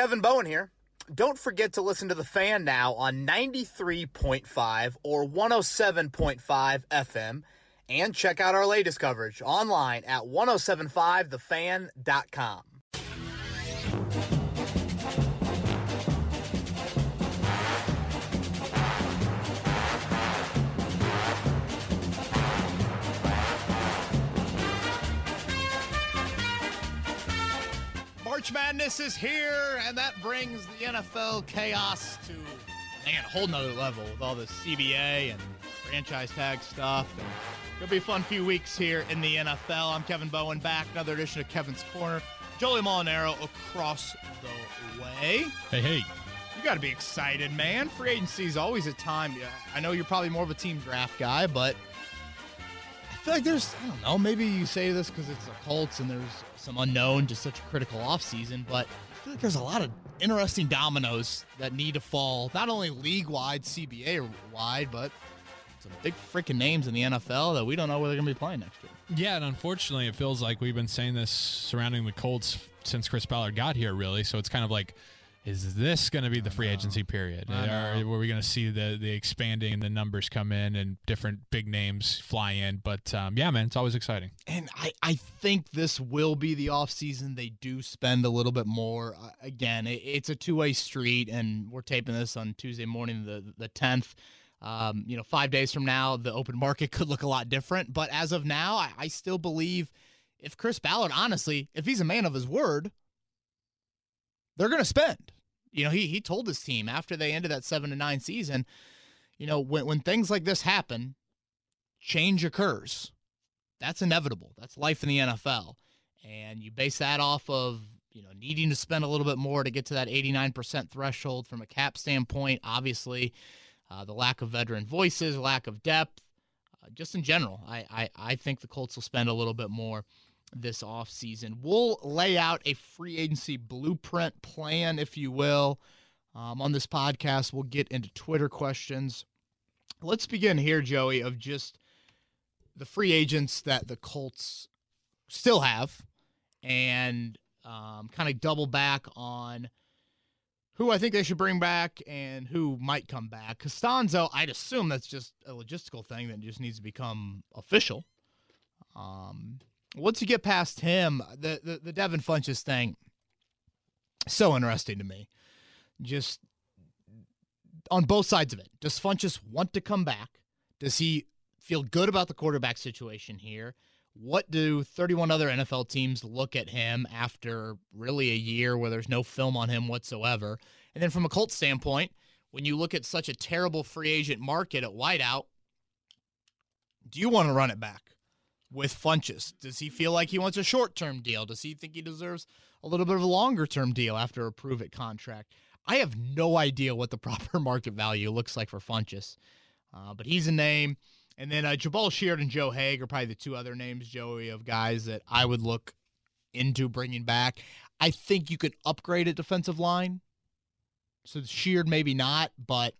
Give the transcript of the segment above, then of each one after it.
Kevin Bowen here. Don't forget to listen to The Fan now on 93.5 or 107.5 FM and check out our latest coverage online at 1075thefan.com. March Madness is here, and that brings the NFL chaos to man a whole nother level with all the CBA and franchise tag stuff. And it'll be a fun few weeks here in the NFL. I'm Kevin Bowen, back another edition of Kevin's Corner. Joey Molinaro across the way. Hey, hey. You got to be excited, man. Free agency is always a time. Yeah, I know you're probably more of a team draft guy, but I feel like there's, I don't know, maybe you say this because it's the Colts and there's some unknown, just such a critical offseason, but I feel like there's a lot of interesting dominoes that need to fall, not only league wide, CBA wide, but some big freaking names in the NFL that we don't know where they're going to be playing next year. Yeah, and unfortunately, it feels like we've been saying this surrounding the Colts since Chris Ballard got here, really. So it's kind of like, is this going to be the free agency period? Are, were we going to see the the expanding and the numbers come in and different big names fly in? But um, yeah, man, it's always exciting. And I, I think this will be the offseason. They do spend a little bit more. Uh, again, it, it's a two way street, and we're taping this on Tuesday morning, the the 10th. Um, you know, five days from now, the open market could look a lot different. But as of now, I, I still believe if Chris Ballard, honestly, if he's a man of his word, they're going to spend. You know, he he told his team after they ended that seven to nine season, you know, when when things like this happen, change occurs. That's inevitable. That's life in the NFL, and you base that off of you know needing to spend a little bit more to get to that 89% threshold from a cap standpoint. Obviously, uh, the lack of veteran voices, lack of depth, uh, just in general, I, I I think the Colts will spend a little bit more this offseason. We'll lay out a free agency blueprint plan, if you will. Um, on this podcast, we'll get into Twitter questions. Let's begin here, Joey, of just the free agents that the Colts still have and um, kind of double back on who I think they should bring back and who might come back. Castonzo, I'd assume that's just a logistical thing that just needs to become official. Um, once you get past him, the the, the Devin Funchess thing, so interesting to me. Just on both sides of it. Does Funchess want to come back? Does he feel good about the quarterback situation here? What do 31 other NFL teams look at him after really a year where there's no film on him whatsoever? And then from a Colts standpoint, when you look at such a terrible free agent market at wideout, do you want to run it back? With Funchess? Does he feel like he wants a short term deal? Does he think he deserves a little bit of a longer term deal after a prove it contract? I have no idea what the proper market value looks like for Funchess, uh, but he's a name. And then uh, Jabaal Sheard and Joe Haeg are probably the two other names, Joey, of guys that I would look into bringing back. I think you could upgrade a defensive line. So Sheard maybe not, but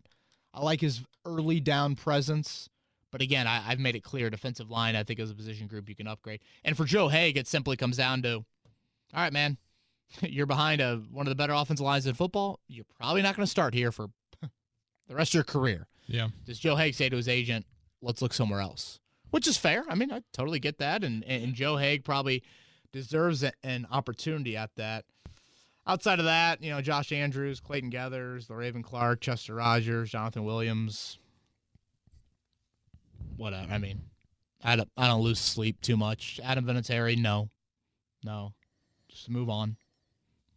I like his early down presence. But again, I, have made it clear defensive line, I think, is a position group you can upgrade. And for Joe Haeg, it simply comes down to all right, man, you're behind a, one of the better offensive lines in football. You're probably not going to start here for the rest of your career. Yeah. Does Joe Haeg say to his agent, let's look somewhere else? Which is fair. I mean, I totally get that. And, and Joe Haeg probably deserves an opportunity at that. Outside of that, you know, Josh Andrews, Clayton Geathers, Le'Raven Clark, Chester Rogers, Jonathan Williams, whatever. I mean, I don't, I don't lose sleep too much. Adam Vinatieri, no, no, just move on,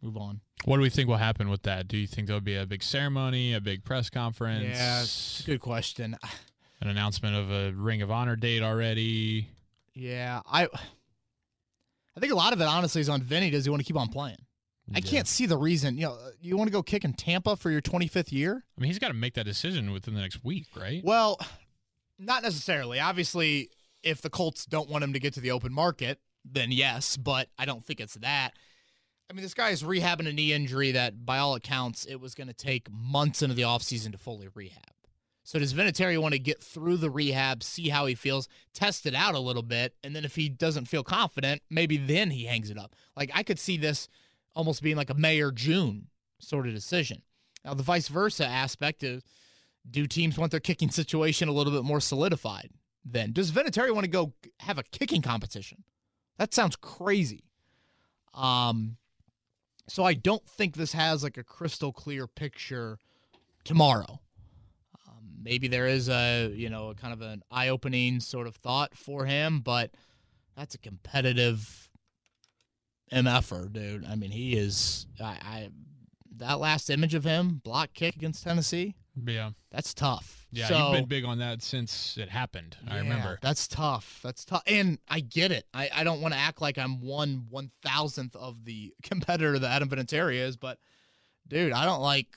move on. What do we think will happen with that? Do you think there'll be a big ceremony, a big press conference? Yeah, good question. An announcement of a Ring of Honor date already. Yeah, I, I think a lot of it honestly is on Vinny. Does he want to keep on playing? I can't see the reason. You know, uh, you want to go kick in Tampa for your 25th year? I mean, he's got to make that decision within the next week, right? Well, not necessarily. Obviously, if the Colts don't want him to get to the open market, then yes, but I don't think it's that. I mean, this guy is rehabbing a knee injury that, by all accounts, it was going to take months into the offseason to fully rehab. So does Vinatieri want to get through the rehab, see how he feels, test it out a little bit, and then if he doesn't feel confident, maybe then he hangs it up. Like I could see this almost being like a May or June sort of decision. Now, the vice versa aspect is do teams want their kicking situation a little bit more solidified? Then does Vinatieri want to go have a kicking competition? That sounds crazy. Um, so I don't think this has like a crystal clear picture tomorrow. Um, maybe there is a you know a kind of an eye opening sort of thought for him, but that's a competitive mf'er, dude. I mean, he is. I, I that last image of him block kick against Tennessee. Yeah, that's tough. Yeah, so, you've been big on that since it happened. I remember. That's tough. That's tough. And I get it. I, I don't want to act like I'm one one thousandth of the competitor that Adam Vinatieri is, but dude, I don't like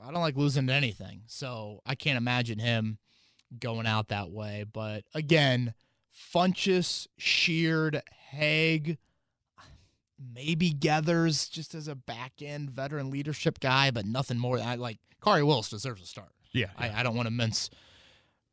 I don't like losing to anything. So I can't imagine him going out that way. But again, Funchess, Sheard, Haeg, maybe Geathers just as a back end veteran leadership guy, but nothing more. I like Khari Willis deserves a start. Yeah, I, I don't want to mince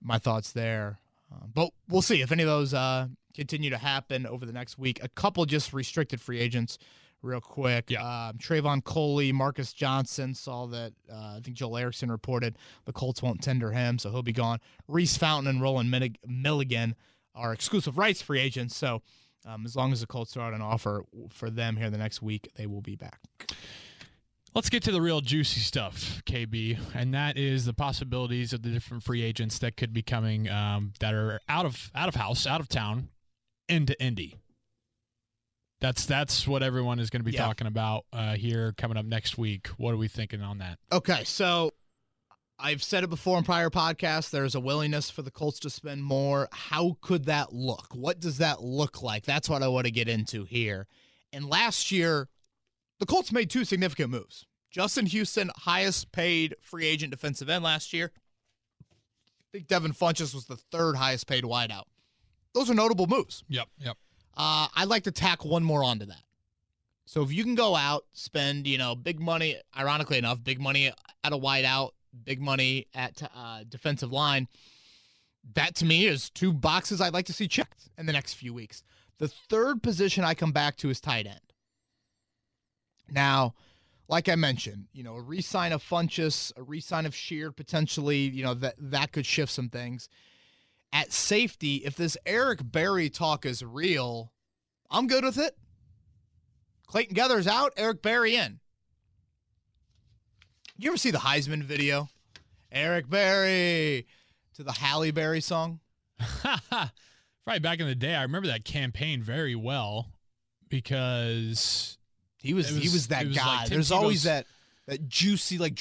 my thoughts there, uh, but we'll see if any of those uh, continue to happen over the next week. A couple just restricted free agents, real quick. Yeah. Um, Trevon Coley, Marcus Johnson saw that. Uh, I think Joel Erickson reported the Colts won't tender him, so he'll be gone. Daurice Fountain and Rolan Milligan are exclusive rights free agents, so. Um, as long as the Colts throw out an offer for them here the next week, they will be back. Let's get to the real juicy stuff, KB, and that is the possibilities of the different free agents that could be coming um, that are out of out of house, out of town, into Indy. That's that's what everyone is going to be Yeah. talking about uh, here coming up next week. What are we thinking on that? Okay, so I've said it before in prior podcasts. There's a willingness for the Colts to spend more. How could that look? What does that look like? That's what I want to get into here. And last year, the Colts made two significant moves. Justin Houston, highest paid free agent defensive end last year. I think Devin Funchess was the third highest paid wideout. Those are notable moves. Yep, yep. Uh, I'd like to tack one more onto that. So if you can go out, spend, you know, big money, ironically enough, big money at a wideout, big money at uh, defensive line, that to me is two boxes I'd like to see checked in the next few weeks. The third position I come back to is tight end. Now, like I mentioned, you know, a re-sign of Funchess, a re-sign of Sheard potentially, you know, that that could shift some things. At safety, if this Eric Berry talk is real, I'm good with it. Clayton Geathers out, Eric Berry in. You ever see the Heisman video? Eric Berry to the Halle Berry song. Probably back in the day, I remember that campaign very well because He was, It he was- was that was guy. Tim There's always that that juicy like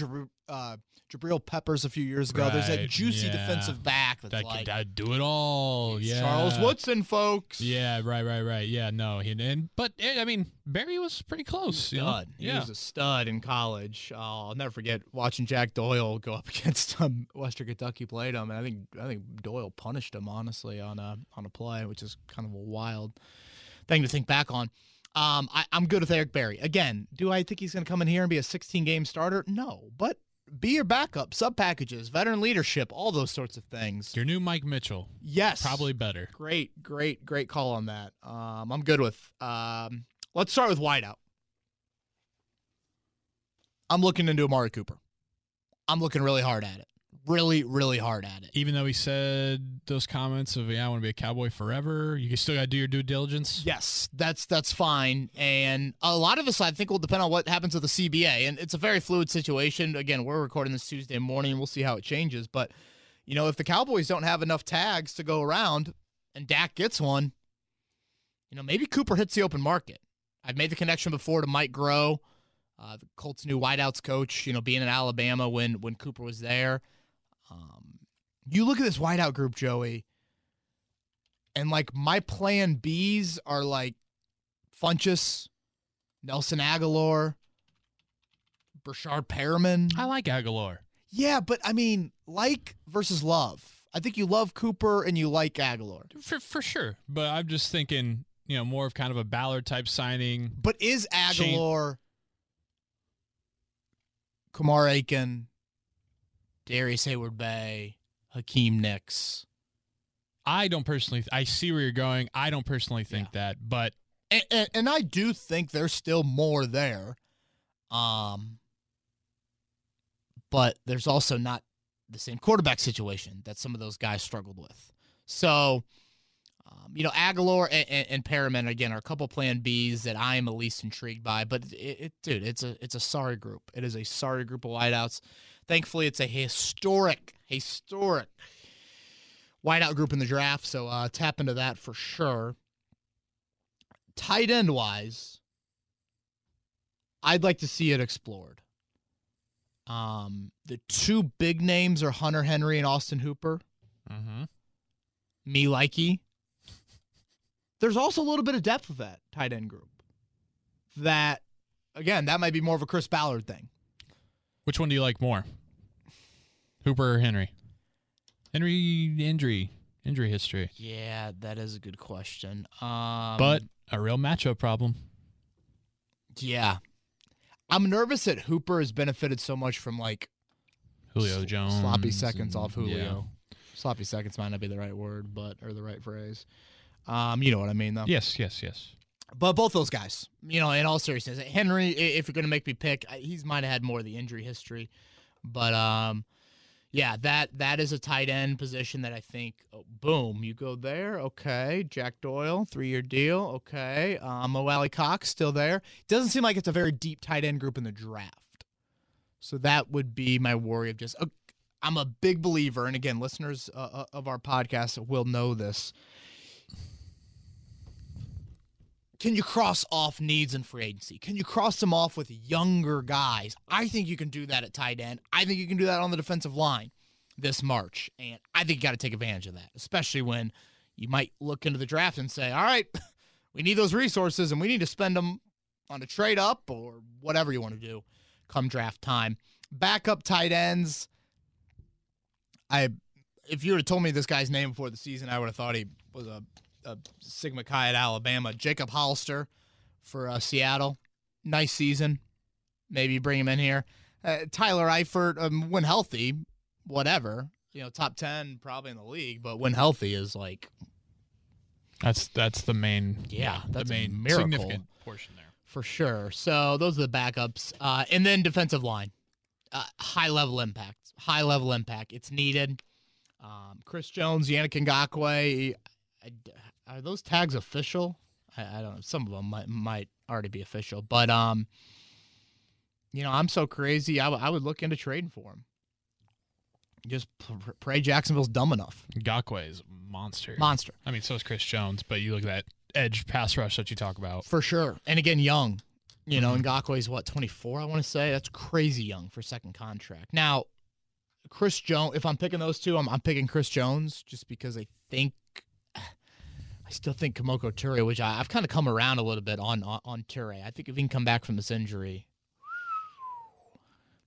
uh, Jabril Peppers a few years ago. There's that juicy yeah. defensive back that's that like could do it all. Yeah, Charles Woodson, folks. Yeah, right, right, right. Yeah, no, he and but I mean Berry was pretty close. you know? Stud. He Yeah, was a stud in college. Oh, I'll never forget watching Jack Doyle go up against um, Western Kentucky played him, and I think I think Doyle punished him honestly on a on a play, which is kind of a wild thing to think back on. Um, I, I'm good with Eric Berry. Again, do I think he's going to come in here and be a 16 game starter? No, but be your backup, sub packages, veteran leadership, all those sorts of things. your new Mike Mitchell, Yes, probably better. Great, great, great call on that. Um, I'm good with. Um, let's start with wideout. I'm looking into Amari Cooper. I'm looking really hard at it. Really, really hard at it. Even though he said those comments of yeah, I want to be a cowboy forever, you still got to do your due diligence. Yes, that's that's fine. And a lot of this, I think, will depend on what happens with the CBA. And it's a very fluid situation. Again, we're recording this Tuesday morning. We'll see how it changes. But you know, if the Cowboys don't have enough tags to go around, and Dak gets one, you know, maybe Cooper hits the open market. I've made the connection before to Mike Groh, uh, the Colts' new wideouts coach. You know, being in Alabama when when Cooper was there. Um, you look at this wideout group, Joey, and like my plan Bs are like Funchess, Nelson Agholor, Breshad Perriman. I like Agholor. Yeah, but I mean, like versus love. I think you love Cooper and you like Agholor. For for sure, but I'm just thinking, you know, more of kind of a Ballard type signing. But is Agholor, Kamar Aiken, Darrius Heyward-Bey, Hakeem Nicks? I don't personally. I see where you're going. I don't personally think that, but And, and, and I do think there's still more there. Um, but there's also not the same quarterback situation that some of those guys struggled with. So, um, you know, Agholor and, and, and Perriman again are a couple Plan Bs that I am at least intrigued by. But it, it, dude, it's a it's a sorry group. It is a sorry group of wideouts. Thankfully, it's a historic, historic wideout group in the draft. So uh, tap into that for sure. Tight end wise, I'd like to see it explored. Um, the two big names are Hunter Henry and Austin Hooper. Mm-hmm. Me likey. There's also a little bit of depth with that tight end group. That again, that might be more of a Chris Ballard thing. Which one do you like more? Hooper or Henry? Henry injury injury history, Yeah, that is a good question. Um, but a real matchup problem. yeah, I'm nervous that Hooper has benefited so much from like Julio sl- Jones, sloppy seconds and- off Julio. Sloppy seconds might not be the right word, but or the right phrase. Um, you know what I mean, though. Yes, yes, yes. But both those guys, you know, in all seriousness, Henry, if you're going to make me pick, he's might have had more of the injury history, but um, yeah, that that is a tight end position that I think, oh, boom, you go there, okay. Jack Doyle, three year deal, okay. Um, Mo Cox still there. Doesn't seem like it's a very deep tight end group in the draft, so that would be my worry of just. Uh, I'm a big believer, and again, listeners uh, uh, of our podcast will know this. Can you cross off needs in free agency? Can you cross them off with younger guys? I think you can do that at tight end. I think you can do that on the defensive line this March. And I think you got to take advantage of that, especially when you might look into the draft and say, all right, we need those resources and we need to spend them on a trade up or whatever you want to do come draft time. Backup tight ends. I if you would have told me this guy's name before the season, I would have thought he was a uh, Sigma Chi at Alabama. Jacob Hollister for uh, Seattle. Nice season. Maybe bring him in here. Uh, Tyler Eifert, um, when healthy, whatever. You know, top 10 probably in the league, but when healthy is like, That's that's the main. Yeah, that's the main miracle. significant portion there. for sure. So those are the backups. Uh, and then defensive line. Uh, high level impact. High level impact. It's needed. Um, Chris Jones, Yannick Ngakoue. I- Are those tags official? I, I don't know. Some of them might might already be official, but um, you know, I'm so crazy. I, w- I would look into trading for him. Just p- pray Jacksonville's dumb enough. Ngakoue is a monster. Monster I mean, so is Chris Jones, but you look at that edge pass rush that you talk about. for sure. And again, young. You know, Ngakoue's what 24. I want to say that's crazy young for second contract. Now, Chris Jones. If I'm picking those two, I'm, I'm picking Chris Jones just because I think I still think Kemoko Turay, which I, I've kind of come around a little bit on on, on Turay. I think if he can come back from this injury,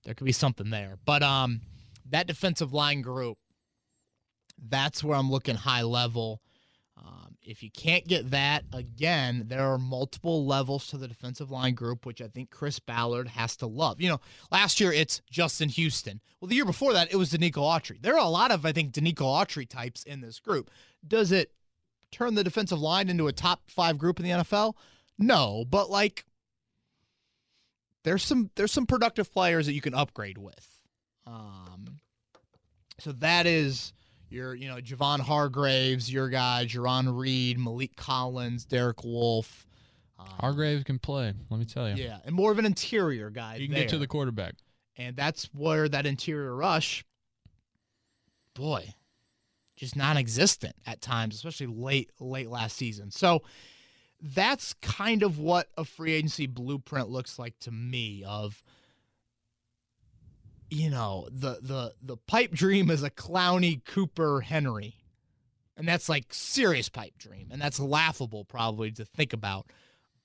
there could be something there. But um, that defensive line group, that's where I'm looking high level. Um, if you can't get that, again, there are multiple levels to the defensive line group, which I think Chris Ballard has to love. You know, last year it's Justin Houston. Well, the year before that, it was Denico Autry. There are a lot of, I think, Denico Autry types in this group. Does it turn the defensive line into a top five group in the NFL? No, but like there's some there's some productive players that you can upgrade with. Um, so that is your, you know, Javon Hargraves, your guy, Jarran Reed, Maliek Collins, Derek Wolfe. Um, Hargraves can play. Let me tell you. Yeah, and more of an interior guy. You can get to the quarterback. and that's where that interior rush, boy, just non-existent at times, especially late late last season. So that's kind of what a free agency blueprint looks like to me. Of you know the the the pipe dream is a Clowney Cooper Henry, and that's like serious pipe dream, and that's laughable probably to think about,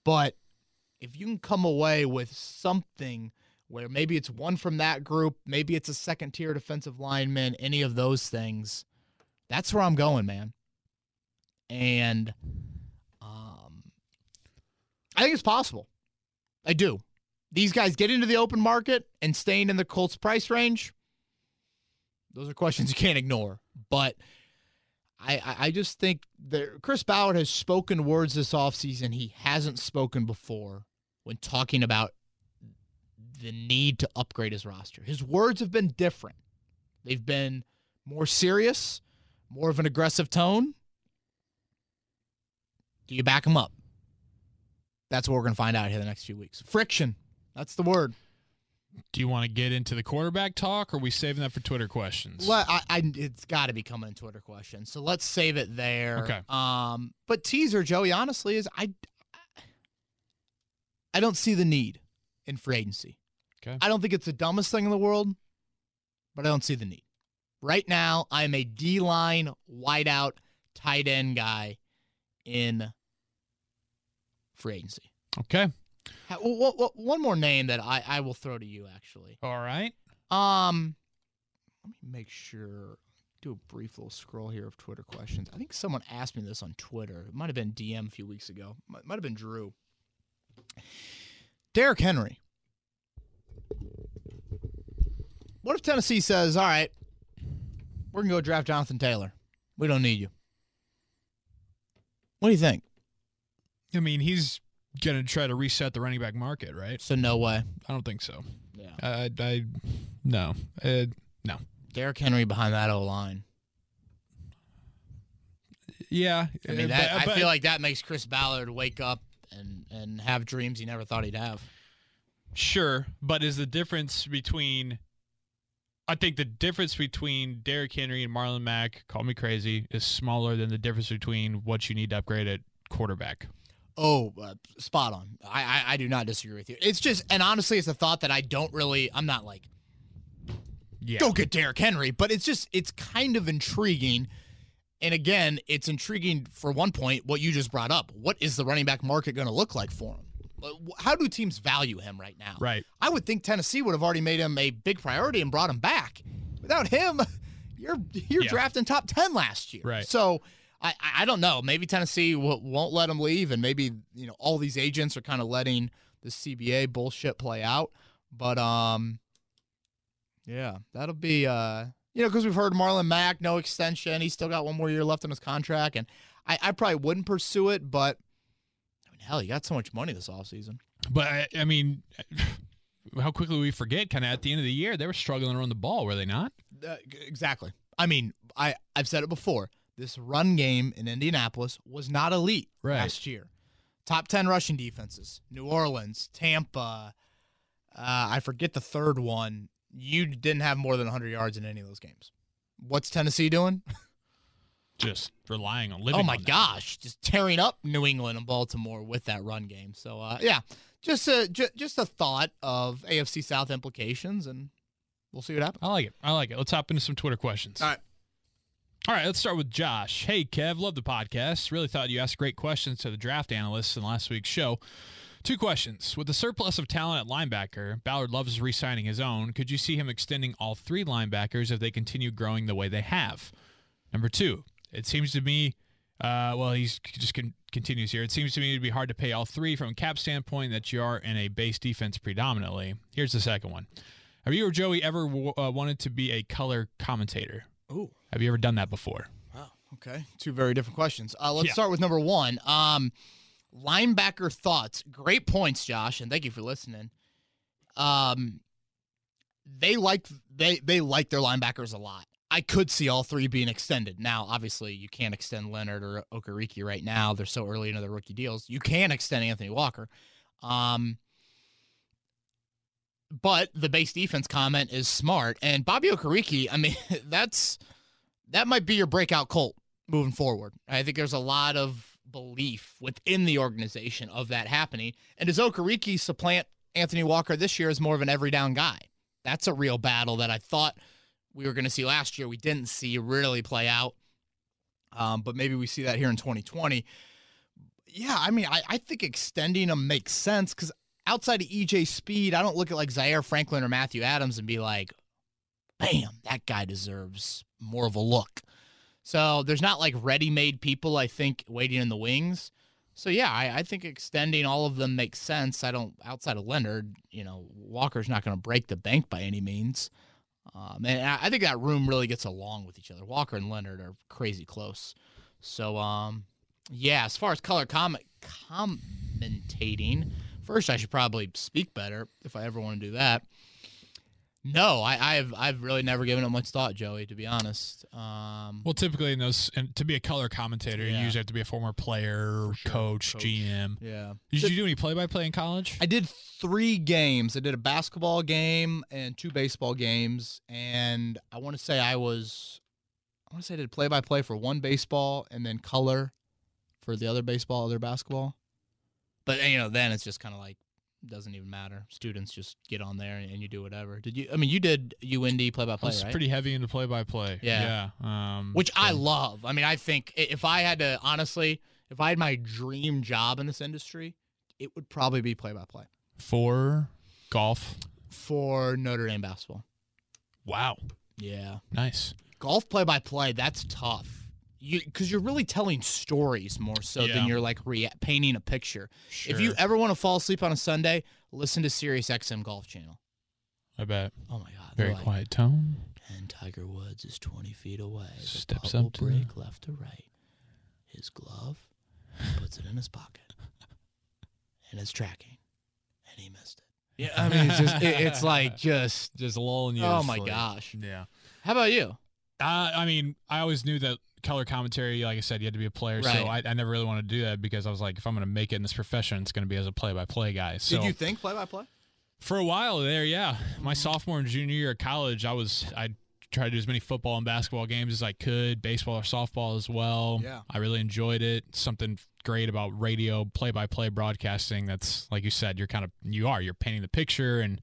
but if you can come away with something where maybe it's one from that group, maybe it's a second tier defensive lineman, any of those things. That's where I'm going, man. And um, I think it's possible. I do. These guys get into the open market and staying in the Colts price range. Those are questions you can't ignore. But I, I, just think that Chris Ballard has spoken words this offseason he hasn't spoken before when talking about the need to upgrade his roster. His words have been different. They've been more serious, more of an aggressive tone. Do you back him up? That's what we're going to find out here the next few weeks. Friction. That's the word. Do you want to get into the quarterback talk, or are we saving that for Twitter questions? Well, I, I, it's got to be coming in Twitter questions, so let's save it there. Okay. Um, but teaser, Joey, honestly, is I, I don't see the need in free agency. Okay. I don't think it's the dumbest thing in the world, but I don't see the need. Right now, I am a D line, wideout, tight end guy in free agency. Okay. Ha- wh- wh- One more name that I, I will throw to you, actually. All right. Um, let me make sure. Do a brief little scroll here of Twitter questions. I think someone asked me this on Twitter. It might have been DM a few weeks ago. Might, might have been Drew. Derrick Henry. What if Tennessee says, "All right, we're gonna go draft Jonathan Taylor. We don't need you." What do you think? I mean, he's going to try to reset the running back market, right? So no way. I don't think so. Yeah. I, I no. Uh, no. Derrick Henry behind that O line. Yeah. I mean, uh, that, but- I feel like that makes Chris Ballard wake up and and have dreams he never thought he'd have. Sure, but is the difference between I think the difference between Derrick Henry and Marlon Mack, call me crazy, is smaller than the difference between what you need to upgrade at quarterback. Oh, uh, spot on. I, I I do not disagree with you. It's just, and honestly, it's a thought that I don't really. I'm not like Yeah. go get Derrick Henry, but it's just it's kind of intriguing. And again, it's intriguing for one point what you just brought up. What is the running back market going to look like for him? How do teams value him right now? Right. I would think Tennessee would have already made him a big priority and brought him back. Without him, you're you're Yeah. drafting top ten last year. Right. So I I- I don't know. Maybe Tennessee w- won't let him leave, and maybe you know all these agents are kind of letting the CBA bullshit play out. But um, yeah, that'll be uh, you know, because we've heard Marlon Mack no extension. He's still got one more year left on his contract, and I, I probably wouldn't pursue it, but. Hell, you got so much money this offseason. But I, I mean how quickly we forget kind of at the end of the year they were struggling to run the ball, were they not? Uh, exactly. I mean, I I've said it before. This run game in Indianapolis was not elite Right. last year. Top ten rushing defenses: New Orleans, Tampa. Uh, I forget the third one. You didn't have more than 100 yards in any of those games. What's Tennessee doing? Just relying on living oh my on that. gosh, just tearing up New England and Baltimore with that run game. So uh, yeah, just a just a thought of AFC South implications, and we'll see what happens. I like it. I like it. Let's hop into some Twitter questions. All right. All right, let's start with Josh. Hey, Kev, love the podcast. Really thought you asked great questions to the draft analysts in last week's show. Two questions. With the surplus of talent at linebacker, Ballard loves re signing his own. Could you see him extending all three linebackers if they continue growing the way they have? Number two, it seems to me, uh, well, he's just con- continues here. It seems to me to be hard to pay all three from a cap standpoint that you are in a base defense predominantly. Here's the second one. Have you or Joey ever w- uh, wanted to be a color commentator? Ooh. Have you ever done that before? Wow. Okay. Two very different questions. Uh, let's Yeah. start with number one. Um, linebacker thoughts. Great points, Josh, and thank you for listening. Um, they like they they like their linebackers a lot. I could see all three being extended. Now, obviously, you can't extend Leonard or Okereke right now. They're so early into their rookie deals. You can extend Anthony Walker. Um, but the base defense comment is smart. And Bobby Okereke, I mean, that's that might be your breakout Colt moving forward. I think there's a lot of belief within the organization of that happening. And does Okereke supplant Anthony Walker this year as more of an every down guy? That's a real battle that I thought we were going to see last year. We didn't see really play out. Um, but maybe we see that here in 2020. Yeah, I mean, I, I think extending them makes sense because outside of EJ Speed, I don't look at like Zaire Franklin or Matthew Adams and be like, bam, that guy deserves more of a look. So there's not like ready made people, I think, waiting in the wings. So yeah, I, I think extending all of them makes sense. I don't outside of Leonard, you know, Walker's not going to break the bank by any means. Um, and I think that room really gets along with each other. Walker and Leonard are crazy close. So um, yeah, as far as color comment commentating, First, I should probably speak better if I ever want to do that. No, I, I've I've really never given it much thought, Joey. To be honest, um, Well, typically in those, and to be a color commentator, you usually have to be a former player, sure. coach, Coach. GM. yeah, Did you do any play-by-play in college? I did three games. I did a basketball game and two baseball games, and I want to say I was, I want to say I did play by play for one baseball and then color for the other baseball, other basketball. But you know, then it's just kind of like doesn't even matter. Students just get on there and, and you do whatever. Did you? I mean, you did UND play by I play, was right? pretty heavy into play-by-play. Yeah. Yeah. Um, Which I love. I mean, I think if I had to honestly, if I had my dream job in this industry, it would probably be play by play for golf. for Notre Dame basketball. Wow. Yeah. Nice. golf play by play that's tough you because you're really telling stories more so Yeah. than you're like rea- painting a picture Sure. if you ever want to fall asleep on a sunday listen to sirius xm golf channel I bet. oh my god Very like, quiet tone. and tiger woods is 20 feet away the Steps will up to- break left to right his glove puts it in his pocket and it's tracking and he missed it yeah i mean it's just it- it's like just Just lulling you. oh my sleep. gosh Yeah. how about you Uh, I mean, I always knew that color commentary, like I said, you had to be a player. So I, I never really wanted to do that because I was like, if I'm going to make it in this profession, it's going to be as a play-by-play guy. So did you think play by play for a while there, yeah, my sophomore and junior year of college, I was I tried to do as many football and basketball games as I could, baseball or softball as well. Yeah. I really enjoyed it. Something great about radio play-by-play broadcasting. That's like you said, you're kind of you are you're painting the picture and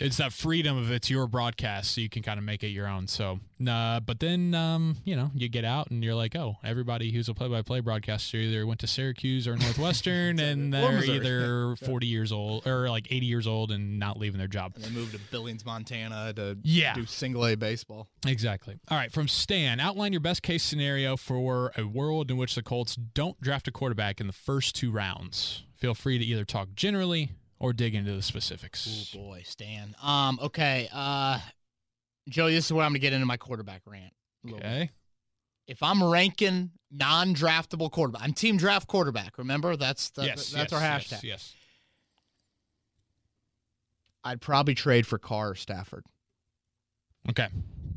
it's that freedom of it's your broadcast, so you can kind of make it your own. So, nah, but then um, you know, you get out and you're like, oh, everybody who's a play-by-play broadcaster either went to Syracuse or Northwestern, and they're either 40 years old or like 80 years old and not leaving their job. And they moved to Billings, Montana to Yeah. do single A baseball. Exactly. All right, from Stan, outline your best case scenario for a world in which the Colts don't draft a quarterback in the first two rounds. Feel free to either talk generally or dig into the specifics. Oh boy, Stan. Um, okay. Uh Joey, this is where I'm gonna get into my quarterback rant. bit. Okay. If I'm ranking non-draftable quarterback, I'm team draft quarterback. Remember, that's the, yes. that's yes, our yes, hashtag. Yes. I'd probably trade for Carr or Stafford. Okay.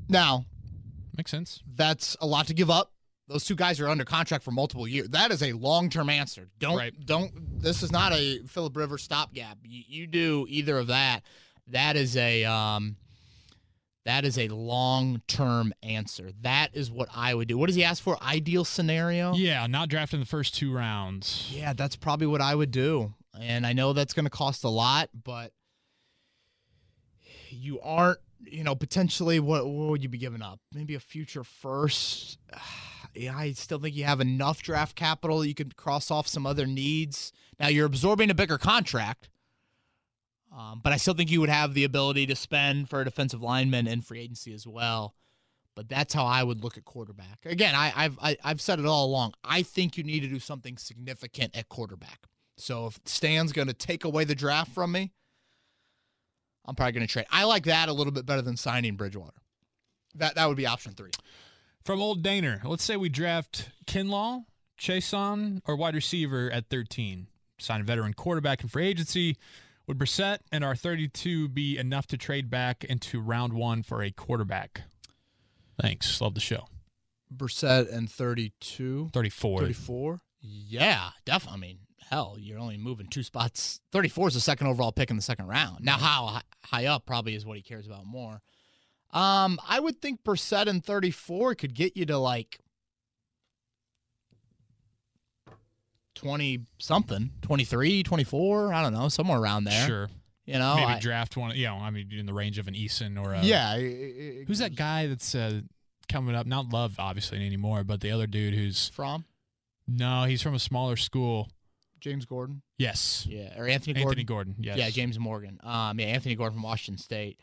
Now, Makes sense. that's a lot to give up. Those two guys are under contract for multiple years. That is a long-term answer. Don't Right. don't. This is not a Philip Rivers stopgap. You, you do either of that. That is a um. That is a long-term answer. That is what I would do. What does he ask for? Ideal scenario. Yeah, not drafting the first two rounds. Yeah, that's probably what I would do. And I know that's going to cost a lot, but you aren't, you know, potentially what, what would you be giving up? Maybe a future first. I still think you have enough draft capital. You could cross off some other needs. Now you're absorbing a bigger contract, um, but I still think you would have the ability to spend for a defensive lineman and free agency as well. But that's how I would look at quarterback. Again, I, I've I, I've said it all along. I think you need to do something significant at quarterback. So if Stan's going to take away the draft from me, I'm probably going to trade. I like that a little bit better than signing Bridgewater. That that would be option three. From old Daner, let's say we draft Kinlaw, Chaisson, or wide receiver at 13. Sign a veteran quarterback in free agency. Would Brissett and our 32 be enough to trade back into round one for a quarterback? Thanks. Love the show. Brissett and 32. 34. 34? Yeah, definitely. I mean, hell, you're only moving two spots. 34 is the second overall pick in the second round. Now, how high up probably is what he cares about more. Um, I would think Brissett and 34 could get you to like 20 something, 23, 24, I don't know, somewhere around there. Sure. You know, Maybe I- draft one, you know, I mean, in the range of an Eason or a. yeah. i- i- Who's that guy that's uh, coming up? Not Love, obviously, anymore, but the other dude who's. From No, he's from a smaller school. James Gordon. Yes. Yeah, or Anthony Gordon. Anthony Gordon. Yes. Yeah, James Morgan. Um, yeah, Anthony Gordon from Washington State.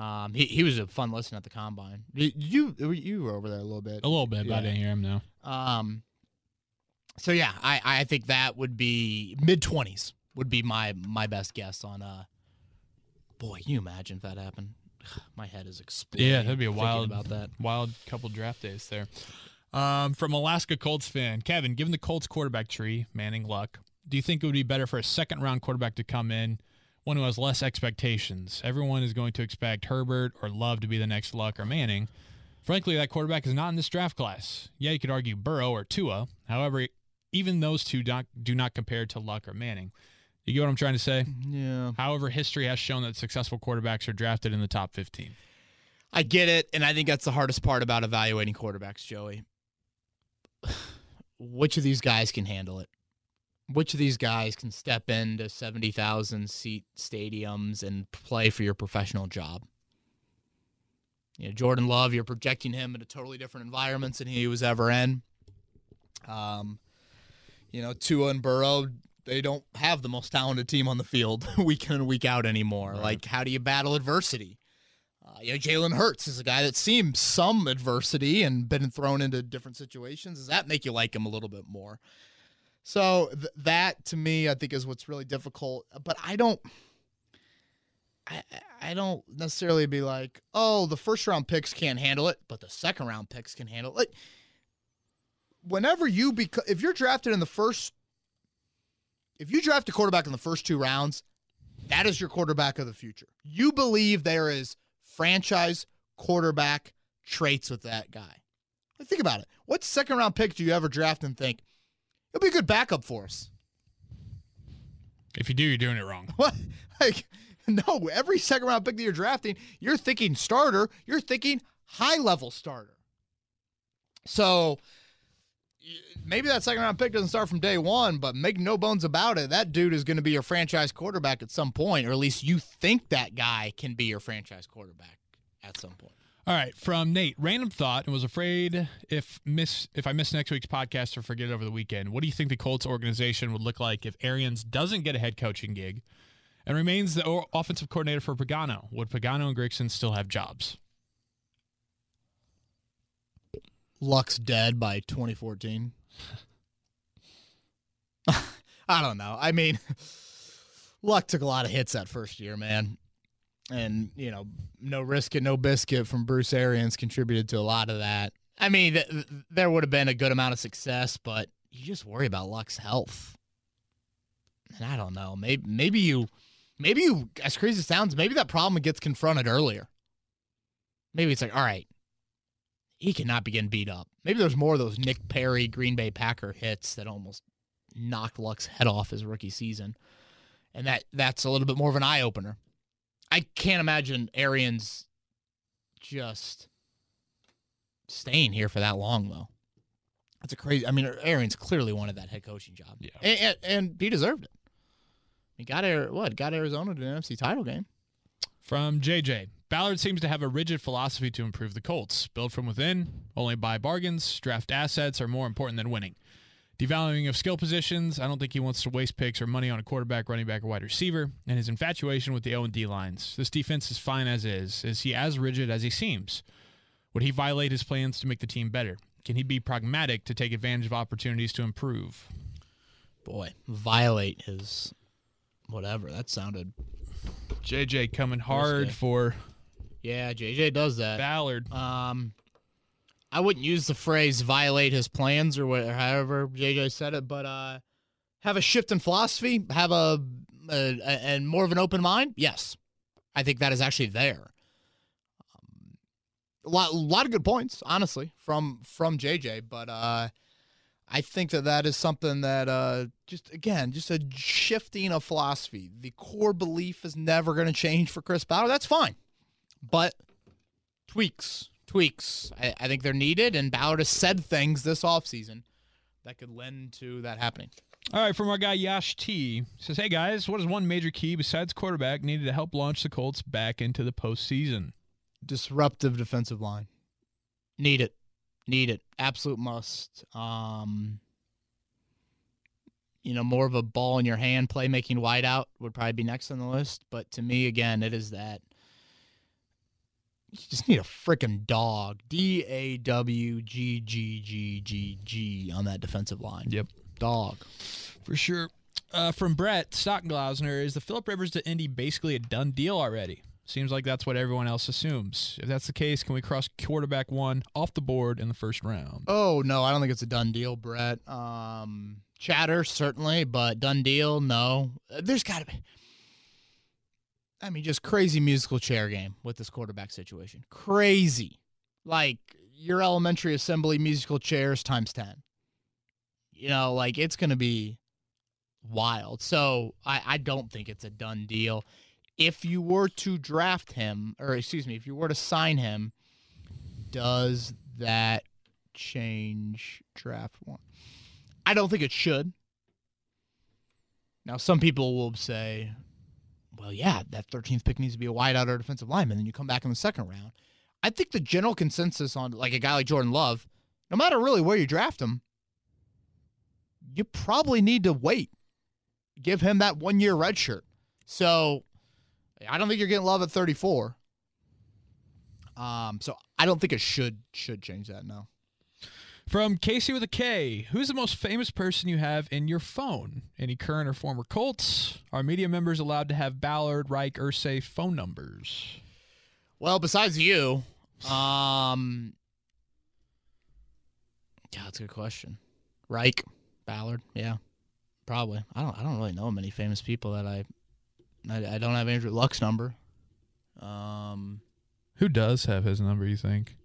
Um, he he was a fun listen at the combine. You you were over there a little bit. A little bit, but I didn't hear him, no. Um, so yeah, I I think that would be mid twenties would be my my best guess on uh. Boy, can you imagine if that happened? My head is exploding. Yeah, that'd be a wild about that. Wild couple draft days there. Um, from Alaska Colts fan, Kevin, given the Colts quarterback tree, Manning, Luck, Do you think it would be better for a second round quarterback to come in, one who has less expectations? Everyone is going to expect Herbert or Love to be the next Luck or Manning. Frankly, that quarterback is not in this draft class. Yeah, you could argue Burrow or Tua. However, even those two do not, do not compare to Luck or Manning. You get what I'm trying to say? Yeah. However, history has shown that successful quarterbacks are drafted in the top 15. I get it, and I think that's the hardest part about evaluating quarterbacks, Joey. Which of these guys can handle it? Which of these guys can step into 70,000 seat stadiums and play for your professional job? You know, Jordan Love, you're projecting him into totally different environments than he was ever in. Um, you know, Tua and Burrow, they don't have the most talented team on the field week in and week out anymore. Right. Like, how do you battle adversity? Uh, you know, Jalen Hurts is a guy that seems some adversity and been thrown into different situations. Does that make you like him a little bit more? So th- that to me, I think, is what's really difficult. But I don't, I I don't necessarily be like, oh, the first round picks can't handle it, but the second round picks can handle it. Whenever you become, if you're drafted in the first, if you draft a quarterback in the first two rounds, that is your quarterback of the future. You believe there is franchise quarterback traits with that guy. Think about it. What second round pick do you ever draft and think he'll be a good backup for us? If you do, you're doing it wrong. What? Like, no, every second round pick that you're drafting, you're thinking starter, you're thinking high level starter. So maybe that second round pick doesn't start from day one, but make no bones about it. That dude is going to be your franchise quarterback at some point, or at least you think that guy can be your franchise quarterback at some point. All right, from Nate, random thought and was afraid if miss if I miss next week's podcast or forget it over the weekend. What do you think the Colts organization would look like if Arians doesn't get a head coaching gig and remains the offensive coordinator for Pagano? Would Pagano and Grigson still have jobs? Luck's dead by 2014. I don't know. I mean, Luck took a lot of hits that first year, man. And, you know, no risk it, no biscuit from Bruce Arians contributed to a lot of that. I mean, th- th- there would have been a good amount of success, but you just worry about Luck's health. And I don't know. Maybe, maybe you, maybe you, as crazy as it sounds, maybe that problem gets confronted earlier. Maybe it's like, all right, he cannot be getting beat up. Maybe there's more of those Nick Perry Green Bay Packer hits that almost knocked Luck's head off his rookie season, and that that's a little bit more of an eye opener. I can't imagine Arians just staying here for that long though. That's a crazy. I mean, Arians clearly wanted that head coaching job, Yeah. and, and, and he deserved it. He got what? Got Arizona to an NFC title game. From JJ, Ballard seems to have a rigid philosophy to improve the Colts. Build from within, only buy bargains, draft assets are more important than winning. Devaluing of skill positions, I don't think he wants to waste picks or money on a quarterback, running back, or wide receiver, and his infatuation with the O and D lines. This defense is fine as is. Is he as rigid as he seems? Would he violate his plans to make the team better? Can he be pragmatic to take advantage of opportunities to improve? Boy, violate his whatever. That sounded. JJ coming hard for Yeah, JJ does that. Ballard. Um, I wouldn't use the phrase "violate his plans" or whatever, however JJ said it, but uh, have a shift in philosophy, have a, a, a and more of an open mind. Yes, I think that is actually there. Um, a lot, a lot of good points, honestly, from from JJ, but uh, I think that that is something that uh, just again, just a shifting of philosophy. The core belief is never going to change for Chris Ballard. That's fine, but tweaks, tweaks. I, I think they're needed, and Ballard has said things this offseason that could lend to that happening. All right, from our guy Yash T says, "Hey guys, what is one major key besides quarterback needed to help launch the Colts back into the postseason?" Disruptive defensive line. Need it. Need it. Absolute must. Um, you know, more of a ball in your hand playmaking wideout would probably be next on the list. But to me, again, it is that you just need a freaking dog. D A W G G G G G on that defensive line. Yep. Dog. For sure. Uh, from Brett Stockenglausner, is the Philip Rivers to Indy basically a done deal already? Seems like that's what everyone else assumes. If that's the case, can we cross quarterback one off the board in the first round? Oh no, I don't think it's a done deal, Brett. Um, chatter certainly, but done deal, no. There's got to be. I mean, just crazy musical chair game with this quarterback situation. Crazy, like your elementary assembly musical chairs times ten. You know, like it's gonna be wild. So I, I don't think it's a done deal. If you were to draft him, or excuse me, if you were to sign him, does that change draft one? I don't think it should. Now, some people will say, well, yeah, that 13th pick needs to be a wideout or defensive lineman. Then you come back in the second round. I think the general consensus on like a guy like Jordan Love, no matter really where you draft him, you probably need to wait. Give him that one year red shirt. So I don't think you're getting Love at 34. Um, so I don't think it should should change that. No. From Casey with a K, who's the most famous person you have in your phone? Any current or former Colts? Are media members allowed to have Ballard, Reich, Irsay phone numbers? Well, besides you, um, yeah, that's a good question. Reich, Ballard, yeah, probably. I don't. I don't really know many famous people that I. I, I don't have Andrew Luck's number. Um, Who does have his number, you think?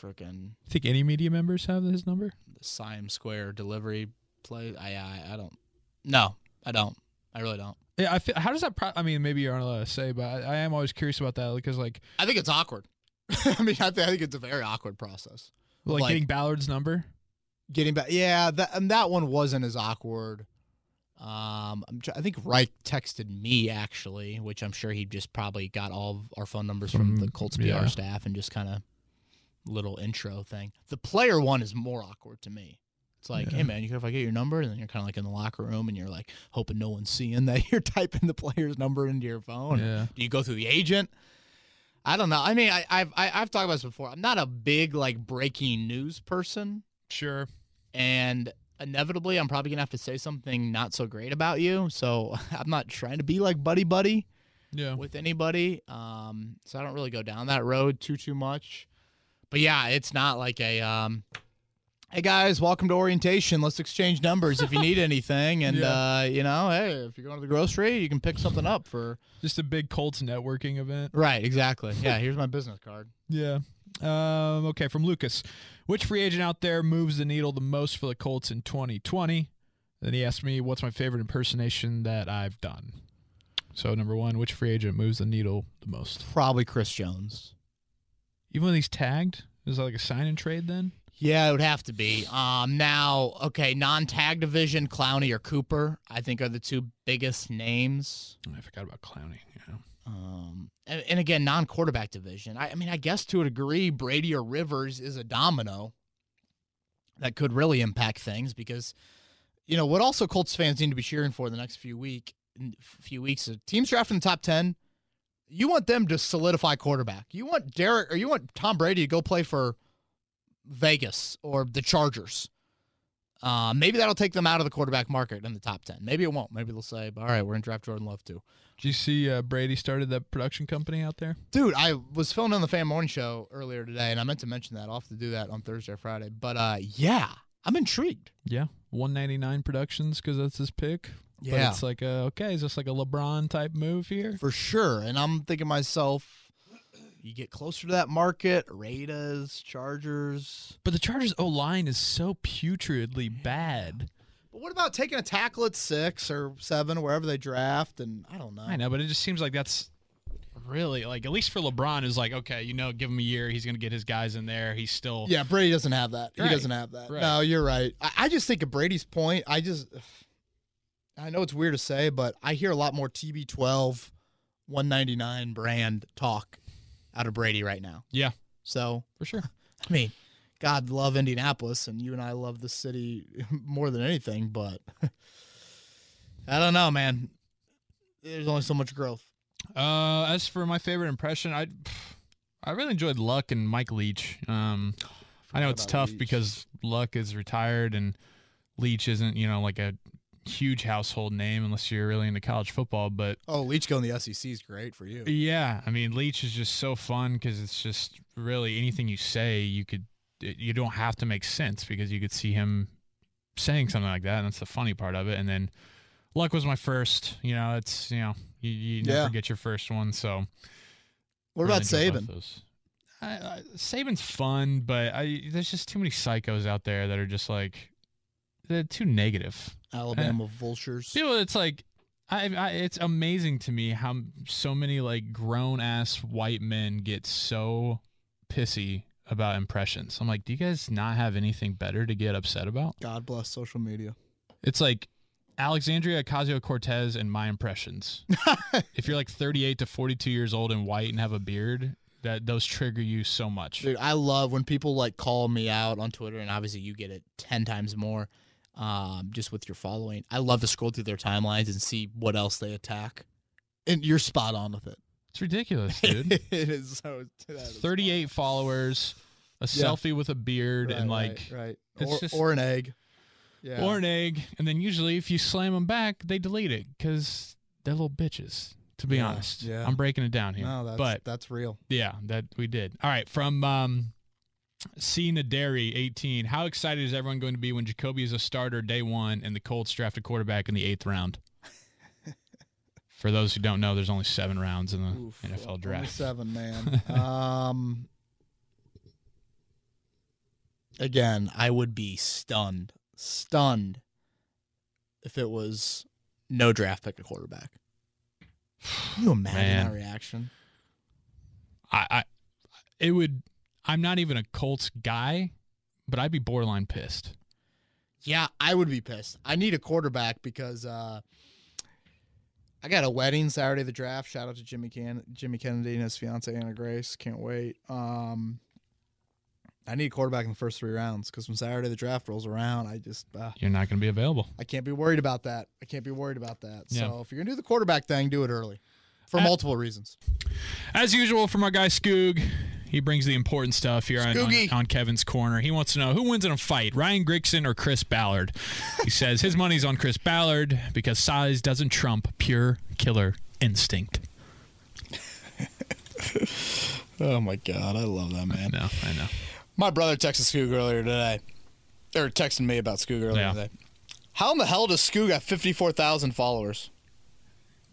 Freaking think any media members have his number? the Siam Square delivery play. I, I I don't. No, I don't. I really don't. Yeah, I feel, how does that? Pro- I mean, maybe you aren't allowed to say, but I, I am always curious about that because, like, I think it's awkward. I mean, I, th- I think it's a very awkward process. like, Like- getting Ballard's number. getting back. Yeah, that and that one wasn't as awkward. Um, I'm tr- I think Reich texted me actually, which I'm sure he just probably got all of our phone numbers from, From- the Colts PR yeah. staff and just kind of little intro thing. The player one is more awkward to me. It's like, Yeah. hey man, you care if I get your number? And then you're kind of like in the locker room and you're like hoping no one's seeing that you're typing the player's number into your phone. Yeah. Do you go through the agent? I don't know. I mean, I, I've I, I've talked about this before. I'm not a big like breaking news person Sure. and inevitably I'm probably gonna have to say something not so great about you. So I'm not trying to be like buddy buddy Yeah. with anybody. Um, so I don't really go down that road too too much. But yeah, it's not like a um, hey guys, welcome to orientation. Let's exchange numbers if you need anything. And Yeah. uh, you know, hey, if you're going to the grocery, you can pick something up for Just a big Colts networking event. right. Exactly. Yeah. Here's my business card. Yeah. Um, okay, from Lucas. Which free agent out there moves the needle the most for the Colts in 2020? Then he asked me, what's my favorite impersonation that I've done? So, number one, which free agent moves the needle the most? Probably Chris Jones. Even when he's tagged? Is that like a sign and trade then? Yeah, it would have to be. Um, now, okay, non-tag division, Clowney or Cooper, I think are the two biggest names. Oh, I forgot about Clowney. Yeah. Um, and, and again, non-quarterback division. I, I mean, I guess to a degree, Brady or Rivers is a domino that could really impact things because, you know, what also Colts fans need to be cheering for the next few week, few weeks. Teams drafting in the top ten. You want them to solidify quarterback. You want Derek or you want Tom Brady to go play for Vegas or the Chargers. Uh, maybe that'll take them out of the quarterback market in the top 10. Maybe it won't. Maybe they'll say, all right, we're going to draft Jordan Love too. Did you see uh, Brady started that production company out there? Dude, I was filming on the Fan Morning Show earlier today, and I meant to mention that. I'll have to do that on Thursday or Friday. But uh, yeah, I'm intrigued. Yeah. 199 Productions because that's his pick. But Yeah. it's like, a, okay, is this like a LeBron type move here? For sure. And I'm thinking myself, you get closer to that market, Raiders, Chargers. But the Chargers O line is so putridly bad. But what about taking a tackle at six or seven, wherever they draft? And I don't know. I know, but it just seems like that's really like at least for LeBron is like okay, you know, give him a year, he's gonna get his guys in there. He's still Yeah, Brady doesn't have that. Right. He doesn't have that. Right. No, you're right. I, I just think of Brady's point. I just, I know it's weird to say, but I hear a lot more TB12, 199 brand talk out of Brady right now. Yeah. So, for sure. I mean, God love Indianapolis, and you and I love the city more than anything, but I don't know, man. There's only so much growth. Uh, as for my favorite impression, I I really enjoyed Luck and Mike Leach. Um, I know it's tough Leach. because Luck is retired and Leach isn't you know like a huge household name unless you're really into college football, but Oh, Leach going the SEC is great for you. Yeah, I mean Leach is just so fun because it's just really anything you say you could you don't have to make sense because you could see him saying something like that. And that's the funny part of it. And then Luck was my first. You know, it's you know you, you never Yeah. get your first one. So What really about Saban? I, I, Saban's fun, but I, there's just too many psychos out there that are just like they're too negative. Alabama Vultures. People, it's like, I, I, it's amazing to me how so many like grown ass white men get so pissy about impressions. I'm like, do you guys not have anything better to get upset about? God bless social media. It's like Alexandria Ocasio Cortez and my impressions. if you're like 38 to 42 years old and white and have a beard, that those trigger you so much. Dude, I love when people like call me out on Twitter, and obviously you get it ten times more, um, just with your following. I love to scroll through their timelines and see what else they attack, and you're spot on with it. It's ridiculous, dude. it is so. that is 38 followers, a Yeah. selfie with a beard, Right, and right, like right, it's or, just- or an egg. Yeah. or an egg, and then usually if you slam them back, they delete it because they're little bitches. To be Yeah, honest, yeah. I'm breaking it down here. no, that's but that's real. yeah, that we did. All right, from um, C Naderi, 18. How excited is everyone going to be when Jacoby is a starter day one and the Colts draft a quarterback in the eighth round? For those who don't know, there's only seven rounds in the Oof, NFL only draft. seven, man. um, again, I would be stunned, stunned, if it was no draft pick a quarterback. Can you imagine Man. that reaction? I, I, it would. I'm not even a Colts guy, but I'd be borderline pissed. Yeah, I would be pissed. I need a quarterback because uh, I got a wedding Saturday of the draft. Shout out to Jimmy Can Jimmy Kennedy and his fiance Anna Grace. Can't wait. Um, I need a quarterback in the first three rounds because when Saturday the draft rolls around, I just uh, You're not going to be available. I can't be worried about that. I can't be worried about that. Yeah. So if you're gonna do the quarterback thing, do it early for Uh, multiple reasons. As usual, from our guy Skoog, he brings the important stuff here on, on, on Kevin's corner. He wants to know who wins in a fight, Ryan Grigson or Chris Ballard. He says his money's on Chris Ballard because size doesn't trump pure killer instinct. Oh my god, I love that man. No, I know. My brother texted Skoog earlier today, or texted me about Skoog earlier Yeah. today. How in the hell does Skoog have fifty four thousand followers?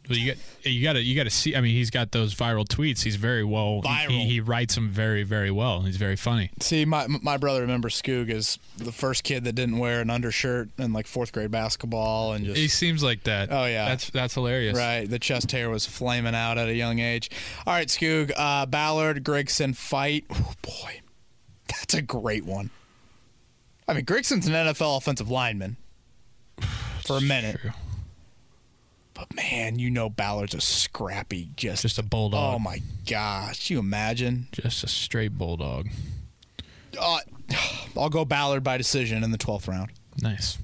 Well, you got you got to you got to see. I mean, he's got those viral tweets. He's very well. he- Viral. He, he writes them very very well. He's very funny. See, my my brother remembers Skoog as the first kid that didn't wear an undershirt in like fourth grade basketball and just He seems like that. Oh, yeah. that's that's hilarious. Right, the chest hair was flaming out at a young age. All right, Skoog, uh, Ballard, Grigson fight. Oh boy, that's a great one. I mean, Grigson's an NFL offensive lineman for a minute, True. But man, you know Ballard's a scrappy, just, Just a bulldog. oh my gosh, you imagine? Just a straight bulldog. Uh, I'll go Ballard by decision in the twelfth round. Nice.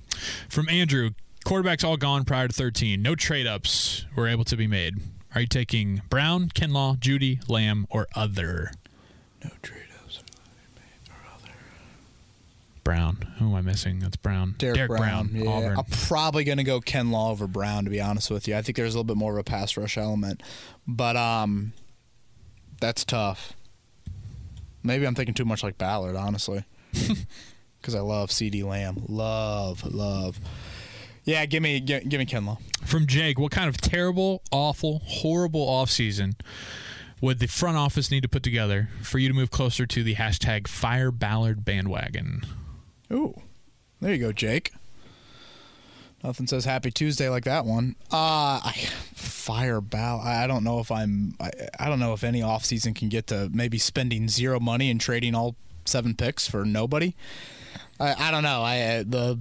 From Andrew, quarterbacks all gone prior to 13. No trade ups were able to be made. Are you taking Brown, Kinlaw, Jeudy, Lamb, or other? No trade-offs. Brown. Who am I missing? That's Brown. Derrick, Brown. Yeah, Auburn. I'm probably going to go Kinlaw over Brown. To be honest with you, I think there's a little bit more of a pass rush element, but um, that's tough. Maybe I'm thinking too much like Ballard, honestly, because I love CeeDee Lamb. Love, love. Yeah, give me, give, give me Kinlaw. From Jake, what kind of terrible, awful, horrible offseason would the front office need to put together for you to move closer to the hashtag Fire Ballard bandwagon? Ooh, there you go, Jake. Nothing says Happy Tuesday like that one. Uh, I, fire Ball. I I don't know if I'm. I, I don't know if any offseason can get to maybe spending zero money and trading all seven picks for nobody. I, I don't know. I the,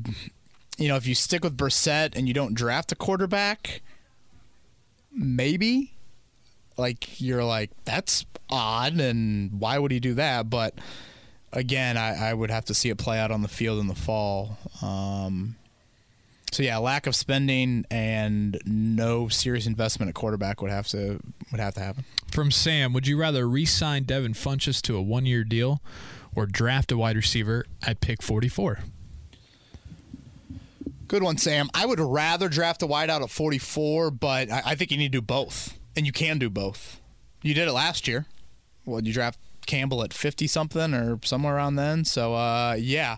you know, if you stick with Brissett and you don't draft a quarterback, maybe. Like you're like that's odd, and why would he do that? But again, I, I would have to see it play out on the field in the fall. Um, so yeah, lack of spending and no serious investment at quarterback would have to would have to happen. From Sam, would you rather re-sign Devin Funchess to a one-year deal or draft a wide receiver at pick 44? Good one, Sam. I would rather draft a wideout at 44, but I, I think you need to do both, and you can do both. You did it last year. Well, you draft Campbell at 50 something or somewhere around then. So uh, yeah,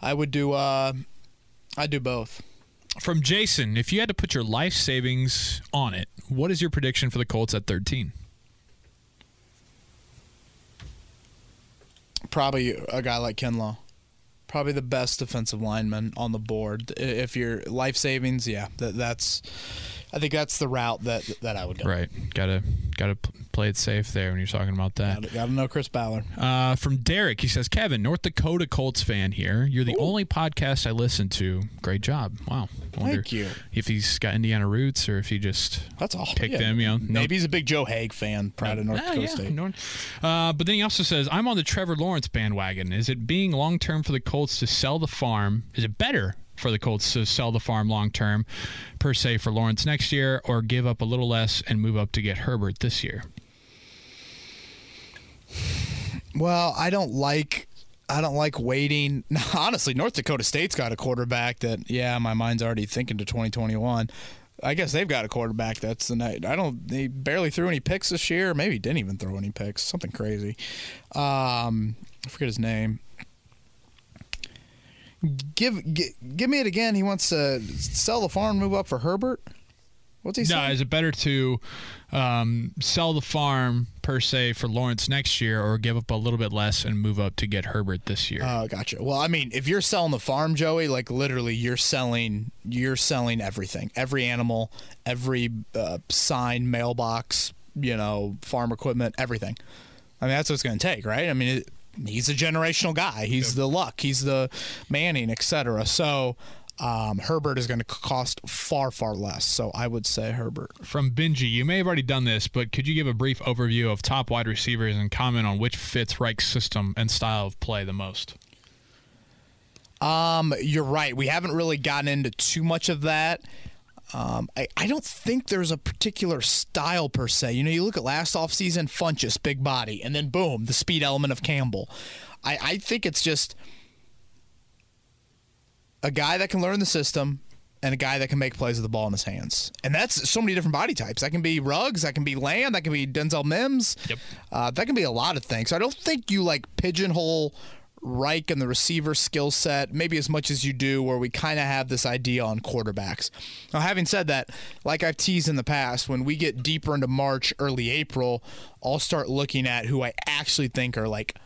I would do. Uh, I do both. From Jason, if you had to put your life savings on it, what is your prediction for the Colts at 13? Probably a guy like Kinlaw. Probably the best defensive lineman on the board. If your life savings, yeah, that, that's. I think that's the route that that I would go. Right. Gotta gotta play it safe there when you're talking about that. Got to know Chris Ballard. Uh, from Derek, he says, Kevin, North Dakota Colts fan here. You're the only podcast I listen to. Great job. Wow. Thank you. If he's got Indiana roots or if he just That's all. picked yeah. them, you know. no- Maybe he's a big Joe Haig fan, proud of North Ah, Dakota yeah, State. North- Uh, but then he also says, I'm on the Trevor Lawrence bandwagon. Is it being long term for the Colts to sell the farm? Is it better for the Colts to sell the farm long term, per se, for Lawrence next year, or give up a little less and move up to get Herbert this year? Well, I don't like I don't like waiting. Honestly, North Dakota State's got a quarterback that yeah, my mind's already thinking to 2021. I guess they've got a quarterback that's the night. I don't. They barely threw any picks this year. Maybe didn't even throw any picks. Something crazy. Um, I forget his name. Give, give give me it again. He wants to sell the farm, move up for Herbert. What's he No, saying? is it better to um, sell the farm, per se, for Lawrence next year, or give up a little bit less and move up to get Herbert this year? Oh, gotcha. Well, I mean, if you're selling the farm, Joey, like literally, you're selling, you're selling everything, every animal, every uh, sign, mailbox, you know, farm equipment, everything. I mean, that's what it's going to take, right? I mean, it, he's a generational guy. He's the Luck. He's the Manning, etc. So. Um, Herbert is going to cost far, far less. So I would say Herbert. From Benji, you may have already done this, but could you give a brief overview of top wide receivers and comment on which fits Reich's system and style of play the most? Um, you're right. We haven't really gotten into too much of that. Um, I, I don't think there's a particular style per se. You know, you look at last offseason, Funchess, big body, and then boom, the speed element of Campbell. I, I think it's just a guy that can learn the system and a guy that can make plays with the ball in his hands. And that's so many different body types. That can be Ruggs, that can be Lamb, that can be Denzel Mims. Yep. Uh, that can be a lot of things. So I don't think you like pigeonhole Reich and the receiver skill set maybe as much as you do where we kind of have this idea on quarterbacks. Now, having said that, like I've teased in the past, when we get deeper into March, early April, I'll start looking at who I actually think are like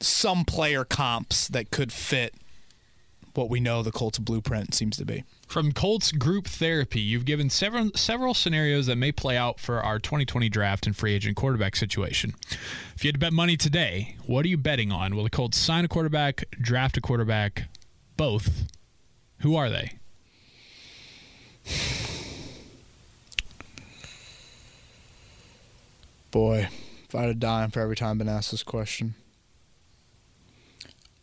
some player comps that could fit what we know the Colts blueprint seems to be. From Colts Group Therapy, you've given several several scenarios that may play out for our 2020 draft and free agent quarterback situation. If you had to bet money today, what are you betting on? Will the Colts sign a quarterback, draft a quarterback, both? Who are they? Boy, if I had a dime for every time I've been asked this question.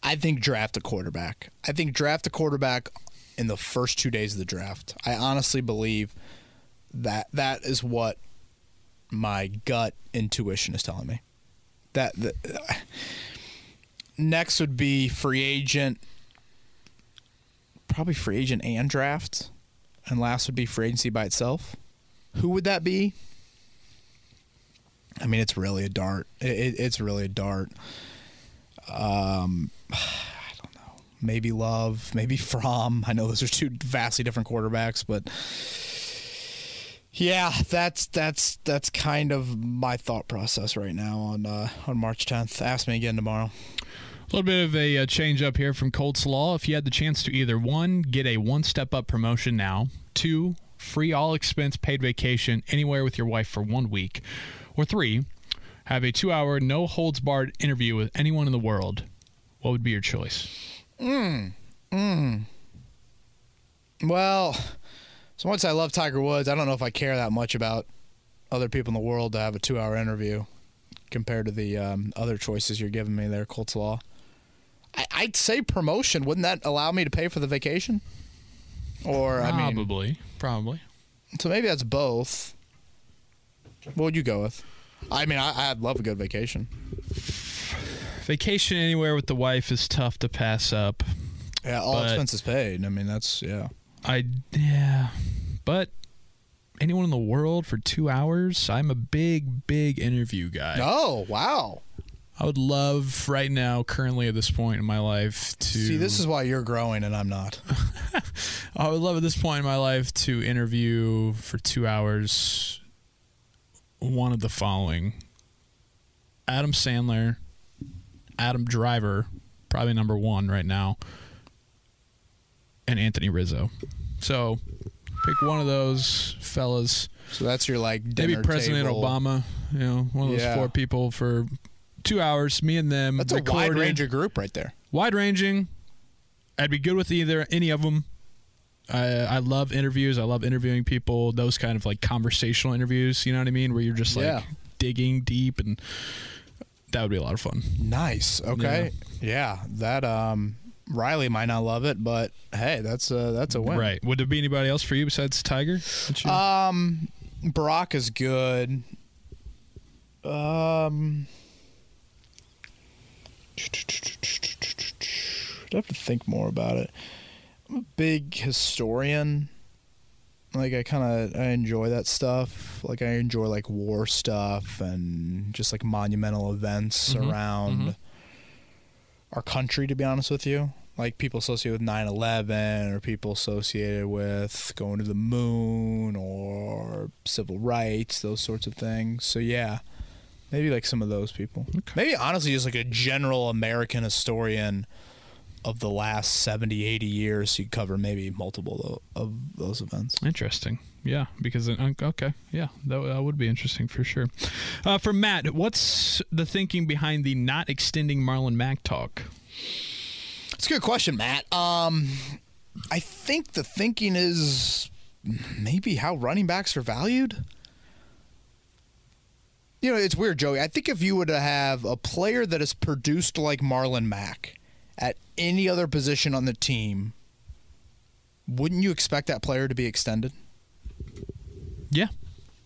I think draft a quarterback. I think draft a quarterback in the first two days of the draft. I honestly believe that that is what my gut intuition is telling me. That, that next would be free agent, probably free agent and draft, and last would be free agency by itself. Who would that be? I mean, it's really a dart. It, it, it's really a dart. Um. Maybe Love, maybe Fromm. I know those are two vastly different quarterbacks, but yeah, that's that's that's kind of my thought process right now on uh, on March 10th. Ask me again tomorrow. A little bit of a, uh change up here from Colts Law. If you had the chance to either one, get a one step up promotion now, two, free all expense paid vacation anywhere with your wife for one week, or three, have a two hour, no holds barred interview with anyone in the world, what would be your choice? Well, so once I love Tiger Woods, I don't know if I care that much about other people in the world to have a two-hour interview compared to the um, other choices you're giving me there, Colts Law. I, I'd say promotion. Wouldn't that allow me to pay for the vacation? Or I mean, Probably. Probably. so maybe that's both. What would you go with? I mean, I, I'd love a good vacation. Vacation anywhere with the wife is tough to pass up. Yeah, all expenses paid. I mean, that's yeah. I yeah, but anyone in the world for two hours? I'm a big, big interview guy. Oh wow, I would love right now, currently at this point in my life, to See, this is why you're growing and I'm not. I would love at this point in my life to interview for two hours one of the following Adam Sandler, Adam Driver, probably number one right now, and Anthony Rizzo. So pick one of those fellas. So that's your like Maybe President table. Obama, you know, one of those Yeah. four people for two hours, me and them. That's a wide range of group right there. wide ranging. I'd be good with either any of them. I I love interviews. I love interviewing people. Those kind of like conversational interviews. You know what I mean? Where you're just like Yeah. digging deep, and that would be a lot of fun. Nice. Okay. Yeah. That um Riley might not love it, but hey, that's a that's a win. Right? Would there be anybody else for you besides Tiger? Um Barack is good. Um I'd have to think more about it. I'm a big historian. Like I kind of I enjoy that stuff. Like I enjoy like war stuff and just like monumental events Mhm, around mhm. our country to be honest with you. Like people associated with 9/11 or people associated with going to the moon or civil rights, those sorts of things. So yeah, maybe like some of those people. Okay. Maybe honestly just like a general American historian of the last 70, 80 years. You cover maybe multiple of those events. Interesting. Yeah, because okay, yeah, that, that would be interesting for sure. Uh, for Matt, what's the thinking behind the not extending Marlon Mack talk? It's a good question, Matt. Um, I think the thinking is maybe how running backs are valued. You know, it's weird, Joey. I think if you were to have a player that is produced like Marlon Mack at any other position on the team, wouldn't you expect that player to be extended? Yeah.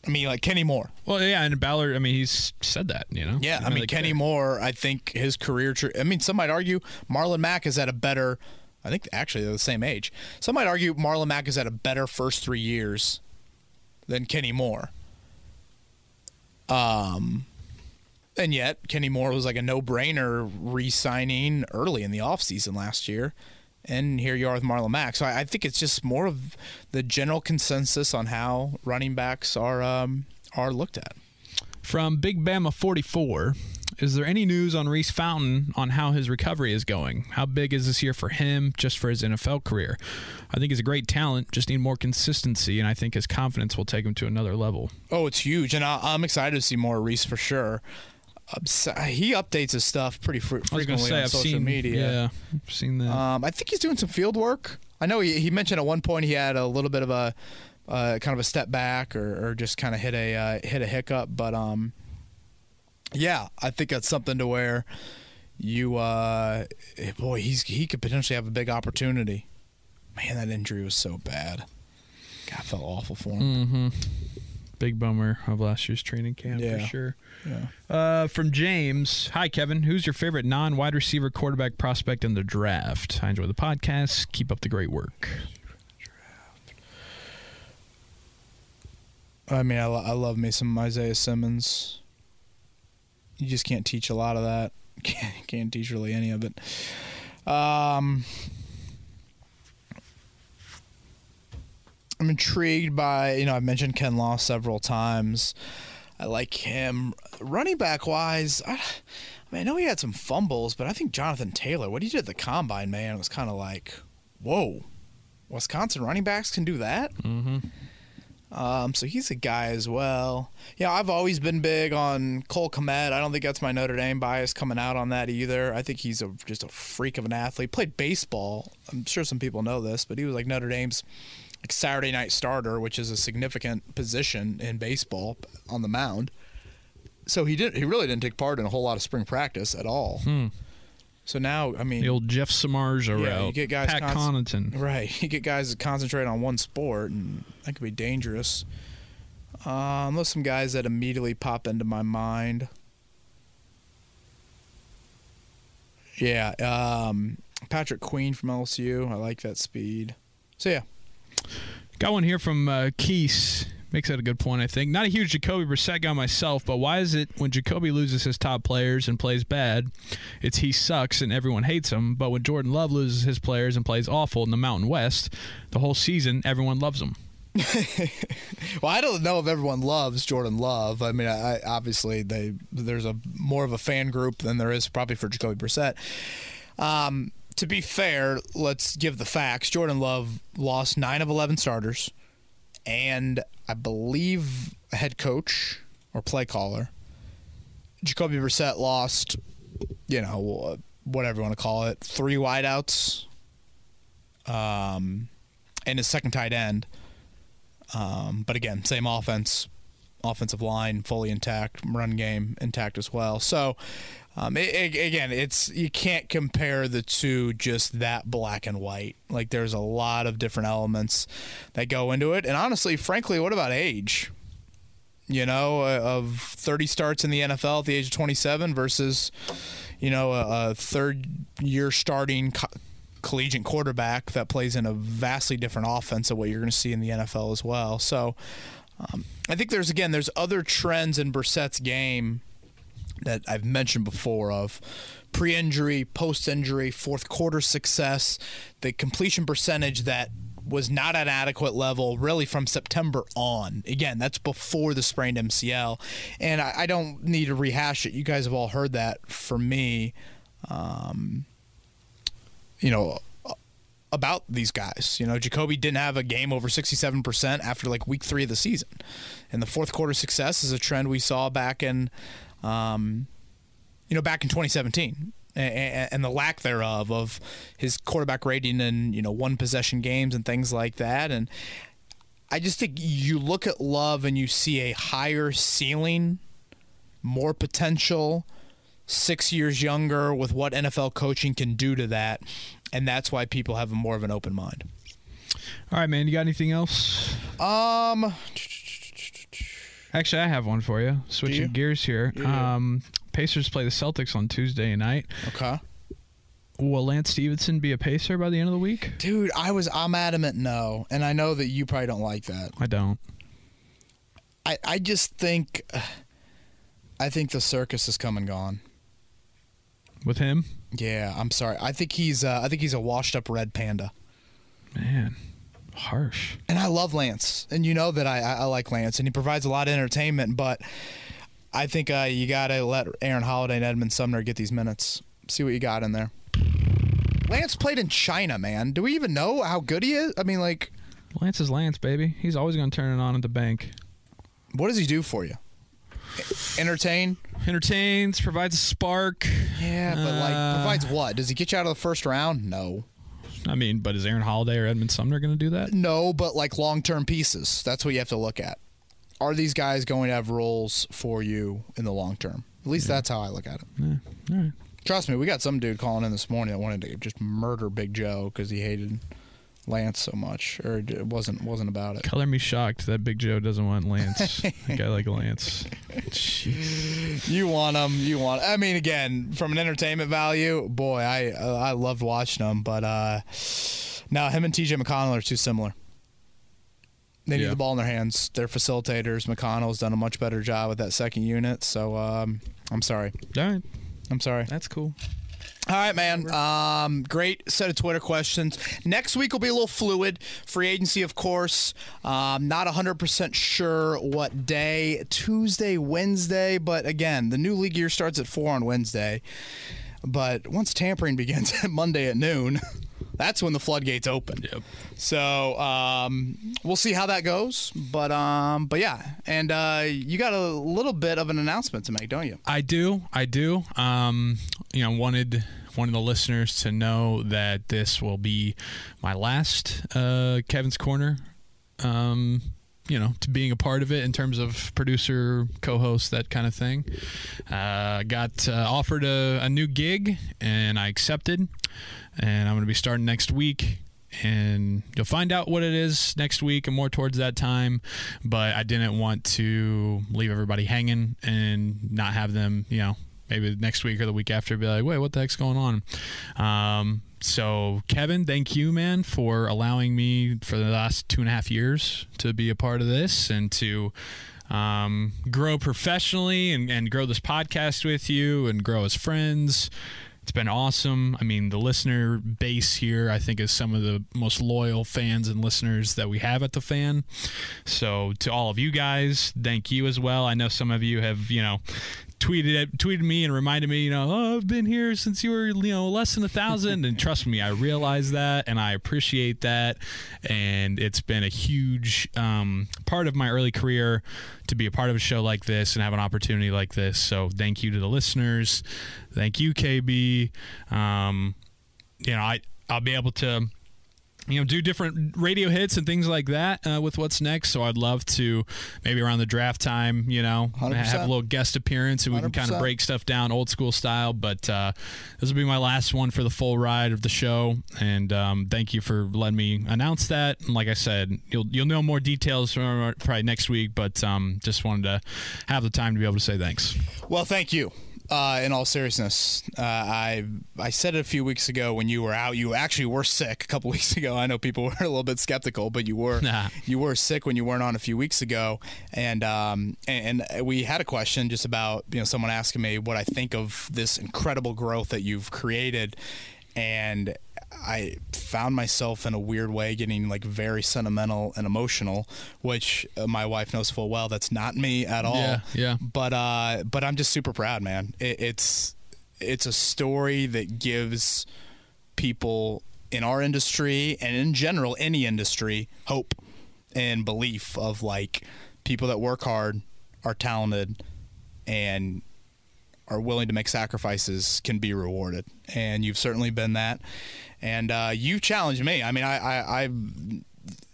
I mean, like Kenny Moore. Well, yeah, and Ballard. I mean, he's said that. You know. Yeah, I mean Kenny good. Moore. I think his career. Tra- I mean, some might argue Marlon Mack is at a better. I think actually they're the same age. Some might argue Marlon Mack is at a better first three years than Kenny Moore. Um, and yet Kenny Moore was like a no-brainer re-signing early in the offseason last year. And here you are with Marlon Mack. So I, I think it's just more of the general consensus on how running backs are um, are looked at. From Big Bama 44, is there any news on Reece Fountain on how his recovery is going? How big is this year for him, just for his NFL career? I think he's a great talent, just need more consistency, and I think his confidence will take him to another level. Oh, it's huge, and I, I'm excited to see more Reece for sure. He updates his stuff pretty was frequently say, on I've social seen, media. Yeah, I've seen that. Um, I think he's doing some field work. I know he, he mentioned at one point he had a little bit of a uh, kind of a step back or, or just kind of hit a uh, hit a hiccup, but um, yeah, I think that's something to where you uh, boy he's he could potentially have a big opportunity. Man, that injury was so bad. God, I felt awful for him. mm-hmm. Big bummer of last year's training camp Yeah. for sure. Yeah. Uh, from James, hi Kevin. Who's your favorite non-wide receiver quarterback prospect in the draft? I enjoy the podcast. Keep up the great work. I mean, I, lo- I love me some Isaiah Simmons. You just can't teach a lot of that. Can't, can't teach really any of it. Um, I'm intrigued by you know I've mentioned Kinlaw several times. I like him running back wise. I, I mean, I know he had some fumbles, but I think Jonathan Taylor, what he did at the combine, man, was kind of like, whoa, Wisconsin running backs can do that. Mm-hmm. Um, so he's a guy as well. Yeah, I've always been big on Cole Kmet. I don't think that's my Notre Dame bias coming out on that either. I think he's a, just a freak of an athlete. Played baseball. I'm sure some people know this, but he was like Notre Dame's like Saturday night starter, which is a significant position in baseball on the mound. So he didn't. He really didn't take part in a whole lot of spring practice at all. Hmm. So now, I mean, The old Jeff Samardzija Yeah, route. you get guys Pat const- Connaughton. Right. You get guys that concentrate on one sport, and that could be dangerous. Um, there's some guys that immediately pop into my mind. Yeah. Um, Patrick Queen from LSU. I like that speed. So, yeah. Got one here from uh, Keese. makes that a good point. I think not a huge Jacoby Brissett guy myself, but why is it when Jacoby loses his top players and plays bad, it's he sucks and everyone hates him, but when Jordan Love loses his players and plays awful in the Mountain West, the whole season everyone loves him. well, I don't know if everyone loves Jordan Love. I mean, I, obviously they there's a more of a fan group than there is probably for Jacoby Brissett. Um, to be fair, let's give the facts. Jordan Love lost nine of eleven starters, and I believe head coach or play caller. Jacoby Brissett lost, you know, whatever you want to call it, three wideouts, um, and his second tight end. Um, but again, same offense, offensive line fully intact, run game intact as well. So, um, it, it, again, it's you can't compare the two just that black and white. Like there's a lot of different elements that go into it. And honestly, frankly, what about age? You know, uh, of 30 starts in the NFL at the age of 27 versus, you know, a, a third year starting co- collegiate quarterback that plays in a vastly different offense than what you're going to see in the NFL as well. So um, I think there's again there's other trends in Brissett's game that I've mentioned before of pre-injury, post-injury, fourth quarter success, the completion percentage that was not at adequate level really from September on. Again, that's before the sprained MCL, and I, I don't need to rehash it. You guys have all heard that from me. Um, you know, about these guys. You know, Jacoby didn't have a game over 67% after like week three of the season. And the fourth quarter success is a trend we saw back in, um, you know, back in 2017. And, and the lack thereof of his quarterback rating in you know one possession games and things like that, and I just think you look at Love and you see a higher ceiling, more potential, six years younger with what NFL coaching can do to that. And that's why people have more of an open mind. All right, man. You got anything else? Um, actually, I have one for you. Switching you? gears here. Yeah. Um, Pacers play the Celtics on Tuesday night. Okay. Will Lance Stephenson be a Pacer by the end of the week? Dude, I was I'm adamant no, and I know that you probably don't like that. I don't. I I just think I think the circus is come and gone. With him? Yeah, I'm sorry. I think he's uh, I think he's a washed up red panda. Man, harsh. And I love Lance, and you know that I, I like Lance, and he provides a lot of entertainment. But I think uh, you got to let Aaron Holiday and Edmond Sumner get these minutes. See what you got in there. Lance played in China, man. Do we even know how good he is? I mean, like, Lance is Lance, baby. He's always going to turn it on at the bank. what does he do for you? Entertain? Entertains, provides a spark. Yeah, but like, Uh, provides what? Does he get you out of the first round? No. I mean, but is Aaron Holiday or Edmond Sumner going to do that? No, but like long term pieces. That's what you have to look at. Are these guys going to have roles for you in the long term? At least that's how I look at it. All right. Trust me, we got some dude calling in this morning that wanted to just murder Big Joe because he hated Lance so much, or it wasn't wasn't about it. Color me shocked that Big Joe doesn't want Lance. a guy like Lance. Jeez. You want him, you want. I mean, again, from an entertainment value, boy, I uh, I loved watching him, but uh, now him and T.J. McConnell are too similar. They need Yeah. the ball in their hands. They're facilitators. McConnell's done a much better job with that second unit. So um, I'm sorry. All right. I'm sorry. That's cool. All right, man. Um, great set of Twitter questions. Next week will be a little fluid. Free agency, of course. Um, not 100% sure what day. Tuesday, Wednesday. But again, the new league year starts at 4 on Wednesday. But once tampering begins at Monday at noon, that's when the floodgates open. Yep. So um, we'll see how that goes. But um, but yeah, and uh, you got a little bit of an announcement to make, don't you? I do. I do. Um, you know, wanted wanted the listeners to know that this will be my last uh, Kevin's Corner. Um, you know, to being a part of it in terms of producer, co-host, that kind of thing. Uh, got uh, offered a, a new gig, and I accepted. And I'm going to be starting next week and you'll find out what it is next week and more towards that time. But I didn't want to leave everybody hanging and not have them, you know, maybe next week or the week after be like, wait, what the heck's going on? Um, so Kevin, thank you, man, for allowing me for the last two and a half years to be a part of this and to um, grow professionally and, and grow this podcast with you and grow as friends. It's been awesome. I mean, the listener base here, I think, is some of the most loyal fans and listeners that we have at the fan. So, to all of you guys, thank you as well. I know some of you have, you know, tweeted tweeted me and reminded me, you know, oh, I've been here since you were, you know, less than a thousand. and trust me, I realize that and I appreciate that. And it's been a huge um, part of my early career to be a part of a show like this and have an opportunity like this. So thank you to the listeners. Thank you, KB. Um, you know, I I'll be able to you know, do different radio hits and things like that uh, with what's next. So I'd love to maybe around the draft time, you know, 100%. have a little guest appearance and we can kind of break stuff down old school style. But uh, this will be my last one for the full ride of the show. And um, thank you for letting me announce that. And like I said, you'll you'll know more details from probably next week. But um, just wanted to have the time to be able to say thanks. Well, thank you. Uh, in all seriousness, uh, I I said it a few weeks ago when you were out. You actually were sick a couple weeks ago. I know people were a little bit skeptical, but you were Nah. you were sick when you weren't on a few weeks ago, and um, and, and we had a question just about you know someone asking me what I think of this incredible growth that you've created, and I found myself in a weird way getting like very sentimental and emotional, which uh, my wife knows full well. That's not me at all. Yeah, yeah. But uh, but I'm just super proud, man. It, it's it's a story that gives people in our industry and in general any industry hope and belief of like people that work hard are talented and are willing to make sacrifices can be rewarded and you've certainly been that and uh, you challenged me i mean i i I've,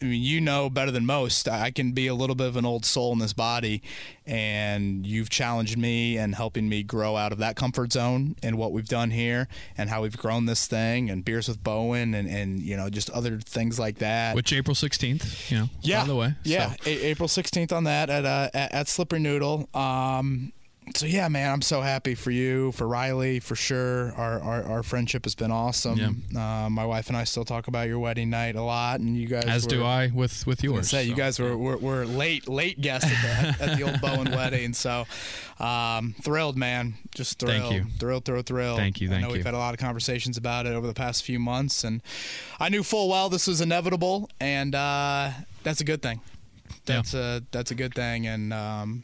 I mean, you know better than most. I can be a little bit of an old soul in this body, and you've challenged me and helping me grow out of that comfort zone and what we've done here and how we've grown this thing and beers with Bowen and, and you know just other things like that. Which April 16th, you know, yeah, by the way. yeah, So, A- April sixteenth on that at uh, at, at Slippery Noodle. Um, so yeah, man, I'm so happy for you, for Riley, for sure. Our our, our friendship has been awesome. Uh, my wife and I still talk about your wedding night a lot, and you guys as were, do I with with I yours. say you guys were, were, were late late guests at the, at the old Bowen wedding, so um, thrilled, man, just thrilled, Thank you. thrilled, thrilled, thrilled. Thank you, I thank know you. we've had a lot of conversations about it over the past few months, and I knew full well this was inevitable, and uh, that's a good thing. Yeah. That's a that's a good thing, and um,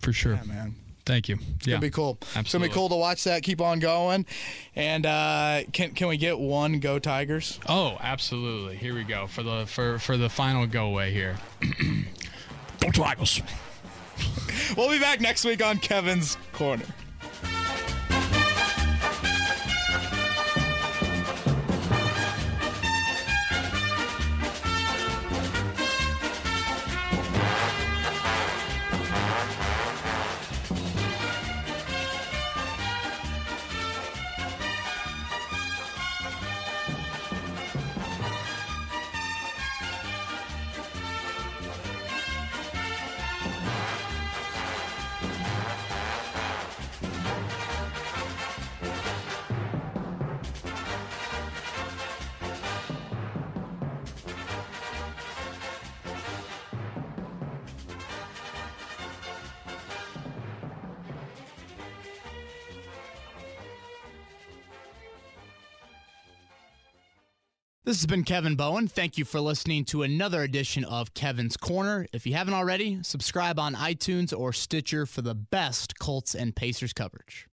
for sure. yeah, man. Thank you. It's yeah. gonna be cool. It's gonna be cool to watch that keep on going. And uh, can can we get one go Tigers? Oh, absolutely. Here we go for the for for the final go away here. Go Tigers. We'll be back next week on Kevin's Corner. This has been Kevin Bowen. Thank you for listening to another edition of Kevin's Corner. If you haven't already, subscribe on iTunes or Stitcher for the best Colts and Pacers coverage.